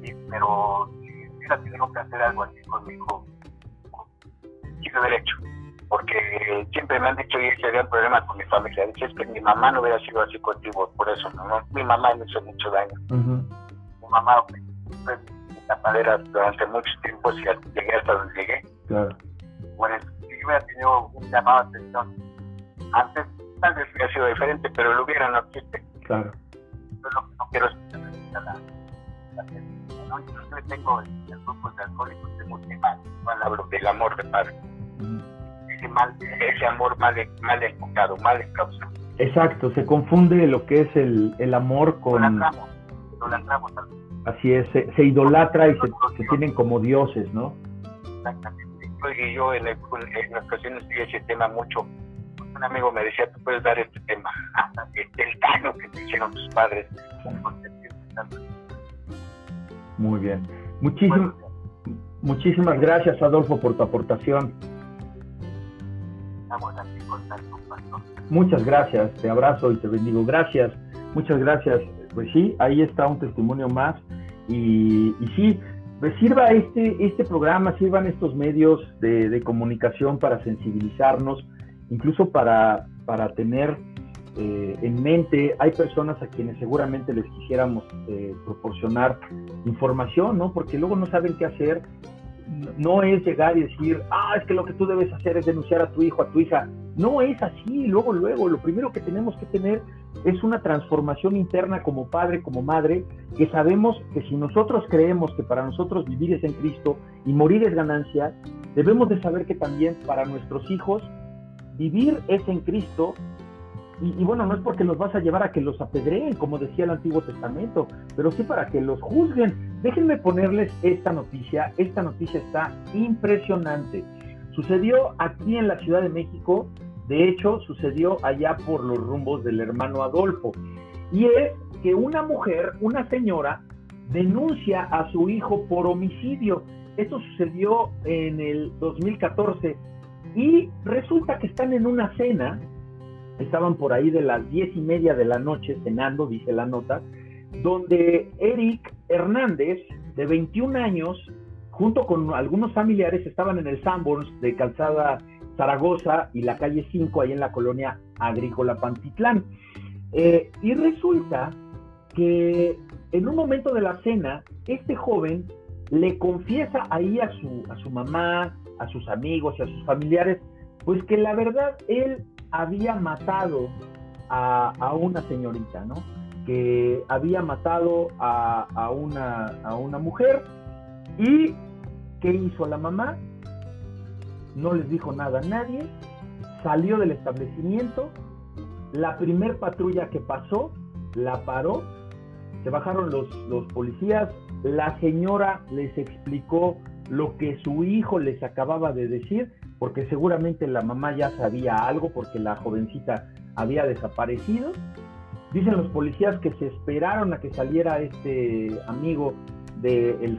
sí pero tenido que hacer algo así con mi hijo, quiero haber hecho porque siempre me han dicho, y ese el problema con mi familia, dice, es que mi mamá no hubiera sido así contigo, por eso, ¿no? mi mamá me hizo mucho daño. Mi mamá fue tapadera durante muchos tiempos y llegué hasta donde llegué. Claro. Bueno, si yo hubiera tenido un llamado atención antes, tal vez hubiera sido diferente, pero lo hubiera, no existe. Claro. Yo lo que no quiero es que la, la, ¿no? Yo tengo el, el grupo de alcohólicos, tengo un hablo del amor de padre ese, mal, ese amor mal, mal enfocado, mal encausado. Exacto, se confunde lo que es el, el amor con... Idolatramos, Así es, se, se idolatra y se, se, tienen como dioses, ¿no? Exactamente. Y yo en, el, en ocasiones vi ese tema mucho. Un amigo me decía, tú puedes dar este tema, el daño que te hicieron tus padres. Muy bien. Muchísimas, muchísimas gracias, Adolfo, por tu aportación. Muchas gracias, te abrazo y te bendigo. Gracias, muchas gracias. Pues sí, ahí está un testimonio más. Y, y sí, pues sirva este, este programa, sirvan estos medios de, comunicación para sensibilizarnos, incluso para, para tener eh, en mente, hay personas a quienes seguramente les quisiéramos eh, proporcionar información, ¿no? Porque luego no saben qué hacer no es llegar y decir, ah, es que lo que tú debes hacer es denunciar a tu hijo, a tu hija. No es así, luego, luego, lo primero que tenemos que tener es una transformación interna como padre, como madre, que sabemos que si nosotros creemos que para nosotros vivir es en Cristo y morir es ganancia, debemos de saber que también para nuestros hijos vivir es en Cristo y, bueno, no es porque los vas a llevar a que los apedreen, como decía el Antiguo Testamento, pero sí para que los juzguen. Déjenme ponerles esta noticia. Esta noticia está impresionante. Sucedió aquí en la Ciudad de México, de hecho, sucedió allá por los rumbos del hermano Adolfo. Y es que una mujer, una señora, denuncia a su hijo por homicidio. Esto sucedió en el 2014 y resulta que están en una cena estaban por ahí de las diez y media de la noche cenando, dice la nota, donde Eric Hernández, de 21 años, junto con algunos familiares, estaban en el Sanborns de Calzada Zaragoza y la calle 5, ahí en la colonia agrícola Pantitlán. Eh, y resulta que en un momento de la cena, este joven le confiesa ahí a su, a su mamá, a sus amigos y a sus familiares, pues que la verdad él había matado a, una señorita, ¿no? Que había matado a, una, a una mujer y ¿qué hizo la mamá? No les dijo nada a nadie, salió del establecimiento, la primer patrulla que pasó la paró, se bajaron los, los policías, la señora les explicó lo que su hijo les acababa de decir porque seguramente la mamá ya sabía algo porque la jovencita había desaparecido. Dicen los policías que se esperaron a que saliera este amigo de el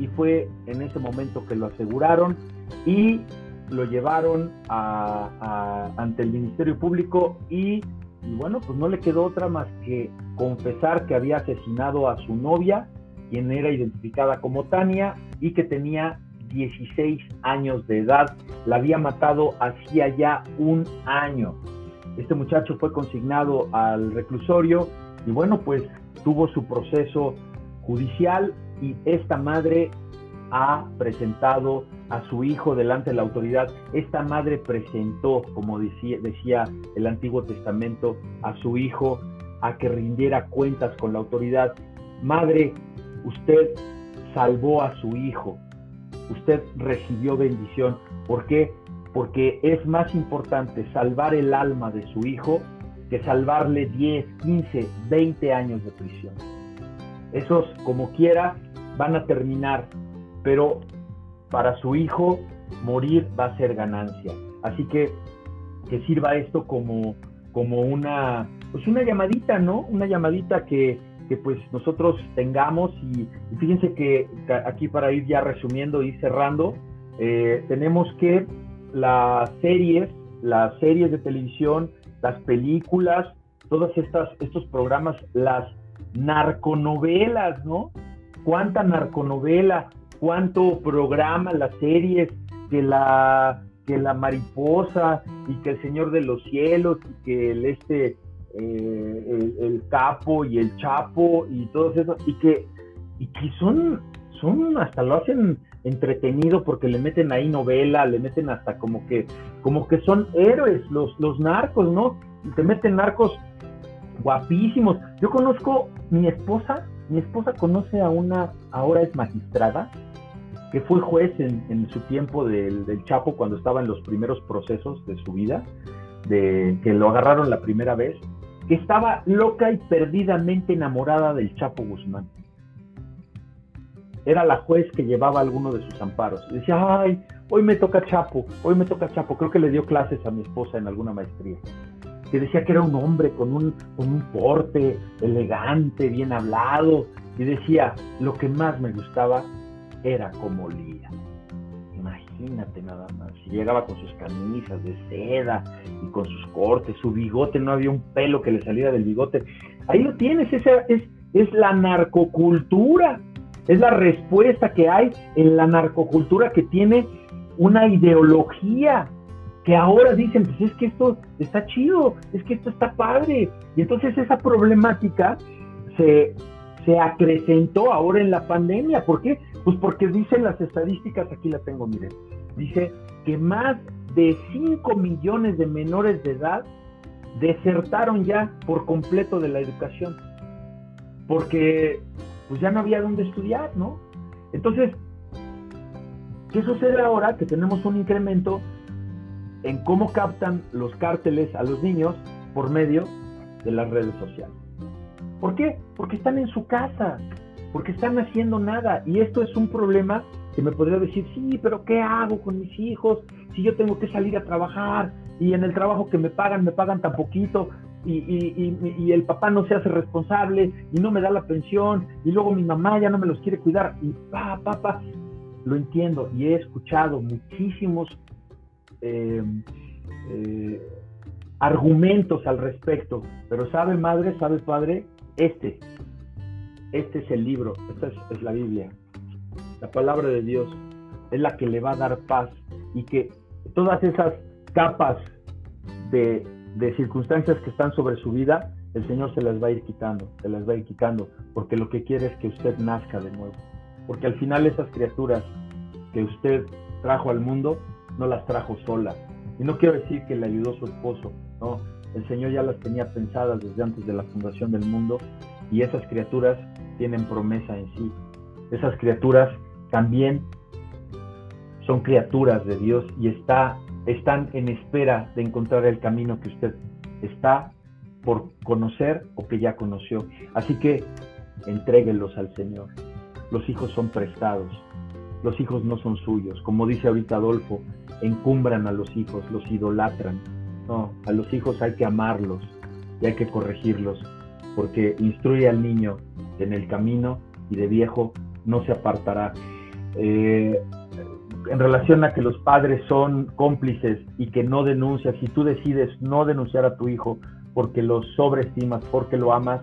y fue en ese momento que lo aseguraron y lo llevaron ante el Ministerio Público y, y, bueno, pues no le quedó otra más que confesar que había asesinado a su novia, quien era identificada como Tania y que tenía 16 años de edad. La había matado hacía ya un año. Este muchacho fue consignado al reclusorio y bueno, pues tuvo su proceso judicial y esta madre ha presentado a su hijo delante de la autoridad. Esta madre presentó, como decía, decía el Antiguo Testamento, a su hijo a que rindiera cuentas con la autoridad. Madre, usted salvó a su hijo, usted recibió bendición. ¿Por qué? Porque es más importante salvar el alma de su hijo que salvarle 10, 15, 20 años de prisión. Esos, como quiera, van a terminar, pero para su hijo morir va a ser ganancia. Así que que sirva esto como, como una, pues una llamadita, ¿no? Una llamadita que, que pues nosotros tengamos y, fíjense que aquí para ir ya resumiendo y cerrando, eh, tenemos que las series, las series de televisión, las películas, todas estas, estos programas, las narconovelas, ¿no? ¿Cuánta narconovela? ¿Cuánto programa las series que la que la mariposa y que el Señor de los cielos y que el este eh, el, capo y el chapo y todo eso y que y que son son hasta lo hacen entretenido porque le meten ahí novela le meten hasta como que como que son héroes los los narcos no te meten narcos guapísimos. Yo conozco mi esposa mi esposa conoce a una ahora es magistrada que fue juez en, su tiempo del, del, Chapo cuando estaba en los primeros procesos de su vida, de que lo agarraron la primera vez que estaba loca y perdidamente enamorada del Chapo Guzmán. Era la juez que llevaba alguno de sus amparos. Y decía, ay, hoy me toca Chapo, hoy me toca Chapo. Creo que le dio clases a mi esposa en alguna maestría. Que decía que era un hombre con un, con un porte elegante, bien hablado. Y decía, lo que más me gustaba era como Lía. Imagínate nada más. Si llegaba con sus camisas de seda y con sus cortes, su bigote, no había un pelo que le saliera del bigote. Ahí lo tienes, esa es, es la narcocultura. Es la respuesta que hay en la narcocultura que tiene una ideología que ahora dicen, pues es que esto está chido, es que esto está padre. Y entonces esa problemática se, se acrecentó ahora en la pandemia. ¿Por qué? Pues porque dicen las estadísticas, aquí la tengo, miren, dice que más de 5 millones de menores de edad desertaron ya por completo de la educación, porque pues ya no había dónde estudiar, ¿no? Entonces, ¿qué sucede ahora? Que tenemos un incremento en cómo captan los cárteles a los niños por medio de las redes sociales. ¿Por qué? Porque están en su casa, porque están haciendo nada. Y esto es un problema que me podría decir, sí, pero ¿qué hago con mis hijos? Si yo tengo que salir a trabajar y en el trabajo que me pagan, me pagan tan poquito y, y, el papá no se hace responsable y no me da la pensión y luego mi mamá ya no me los quiere cuidar y pa, pa, pa. Lo entiendo y he escuchado muchísimos eh, eh, argumentos al respecto, pero sabe madre, sabe padre, este, este es el libro, esta es, la Biblia. La palabra de Dios es la que le va a dar paz y que todas esas capas de, circunstancias que están sobre su vida, el Señor se las va a ir quitando, se las va a ir quitando, porque lo que quiere es que usted nazca de nuevo. Porque al final esas criaturas que usted trajo al mundo, no las trajo sola. Y no quiero decir que le ayudó su esposo, no. El Señor ya las tenía pensadas desde antes de la fundación del mundo y esas criaturas tienen promesa en sí. Esas criaturas también son criaturas de Dios y está, están en espera de encontrar el camino que usted está por conocer o que ya conoció. Así que entréguelos al Señor. Los hijos son prestados, los hijos no son suyos. Como dice ahorita Adolfo, encumbran a los hijos, los idolatran. No, a los hijos hay que amarlos, y hay que corregirlos, porque instruye al niño en el camino y de viejo no se apartará. Eh, en relación a que los padres son cómplices y que no denuncias, si tú decides no denunciar a tu hijo porque lo sobreestimas, porque lo amas,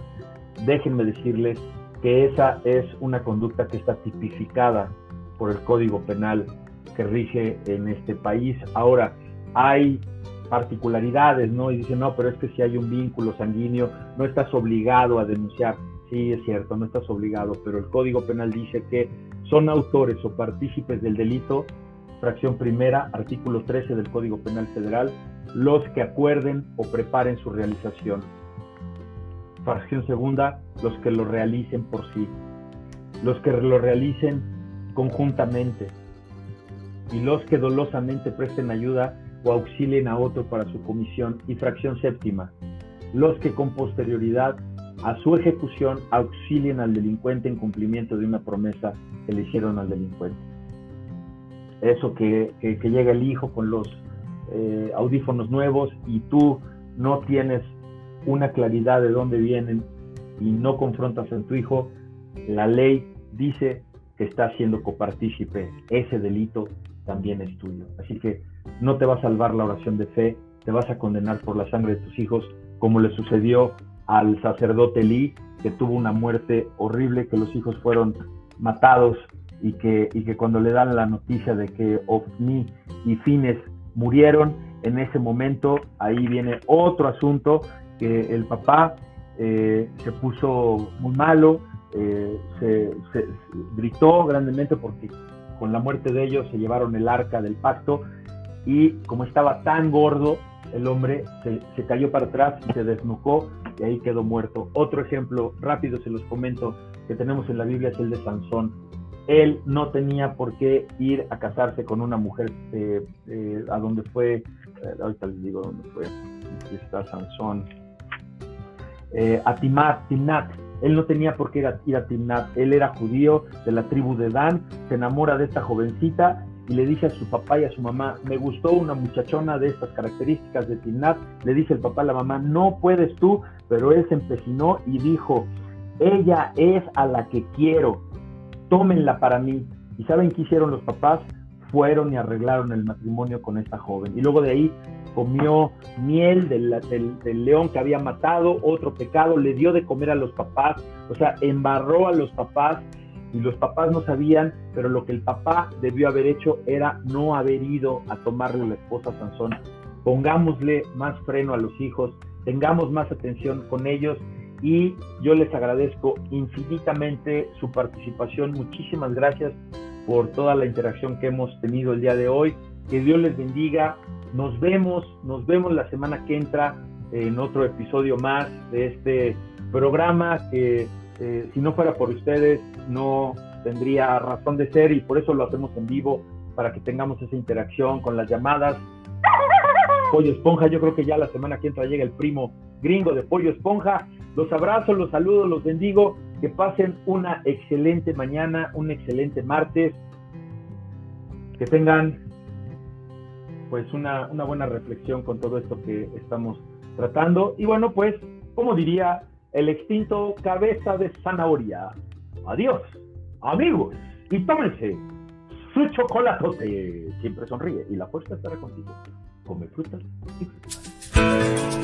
déjenme decirles que esa es una conducta que está tipificada por el Código Penal que rige en este país. Ahora, hay particularidades, ¿no? Y dicen, no, pero es que si hay un vínculo sanguíneo, no estás obligado a denunciar. Sí, es cierto, no estás obligado, pero el Código Penal dice que son autores o partícipes del delito, fracción primera, artículo 13 del Código Penal Federal, los que acuerden o preparen su realización. Fracción segunda, los que lo realicen por sí. Los que lo realicen conjuntamente. Y los que dolosamente presten ayuda o auxilien a otro para su comisión. Y fracción séptima, los que con posterioridad a su ejecución auxilien al delincuente en cumplimiento de una promesa que le hicieron al delincuente. Eso que, llega el hijo con los eh, audífonos nuevos y tú no tienes una claridad de dónde vienen y no confrontas a tu hijo, la ley dice que está siendo copartícipe. Ese delito también es tuyo. Así que no te va a salvar la oración de fe, te vas a condenar por la sangre de tus hijos, como le sucedió al sacerdote Lee, que tuvo una muerte horrible, que los hijos fueron matados y que, y que cuando le dan la noticia de que Ofni y Fines murieron, en ese momento ahí viene otro asunto, que el papá eh, se puso muy malo, eh, se, gritó grandemente porque con la muerte de ellos se llevaron el arca del pacto y como estaba tan gordo, el hombre se, se, cayó para atrás y se desnucó y ahí quedó muerto. Otro ejemplo rápido se los comento que tenemos en la Biblia es el de Sansón. Él no tenía por qué ir a casarse con una mujer eh, eh, a donde fue, eh, ahorita les digo dónde fue, aquí está Sansón, a Timat, Timnat. Él no tenía por qué ir a, ir a Timnat, él era judío de la tribu de Dan, se enamora de esta jovencita y le dice a su papá y a su mamá, me gustó una muchachona de estas características de Timnat, le dice el papá a la mamá, no puedes tú, pero él se empecinó y dijo, ella es a la que quiero, tómenla para mí. ¿Y saben qué hicieron los papás? Fueron y arreglaron el matrimonio con esta joven. Y luego de ahí comió miel del, del, león que había matado, otro pecado, le dio de comer a los papás, o sea, embarró a los papás y los papás no sabían, pero lo que el papá debió haber hecho era no haber ido a tomarle la esposa a Sansón. Pongámosle más freno a los hijos, tengamos más atención con ellos y yo les agradezco infinitamente su participación. Muchísimas gracias por toda la interacción que hemos tenido el día de hoy. Que Dios les bendiga. Nos vemos, nos vemos la semana que entra en otro episodio más de este programa que eh, si no fuera por ustedes no tendría razón de ser y por eso lo hacemos en vivo para que tengamos esa interacción con las llamadas. Pollo Esponja, yo creo que ya la semana que entra llega el primo gringo de Pollo Esponja. Los abrazo, los saludo, los bendigo. Que pasen una excelente mañana, un excelente martes. Que tengan pues una, una buena reflexión con todo esto que estamos tratando. Y bueno, pues, como diría el extinto cabeza de zanahoria. Adiós, amigos, y tómense su chocolate. Siempre sonríe y la fuerza estará contigo. Come frutas y frutas.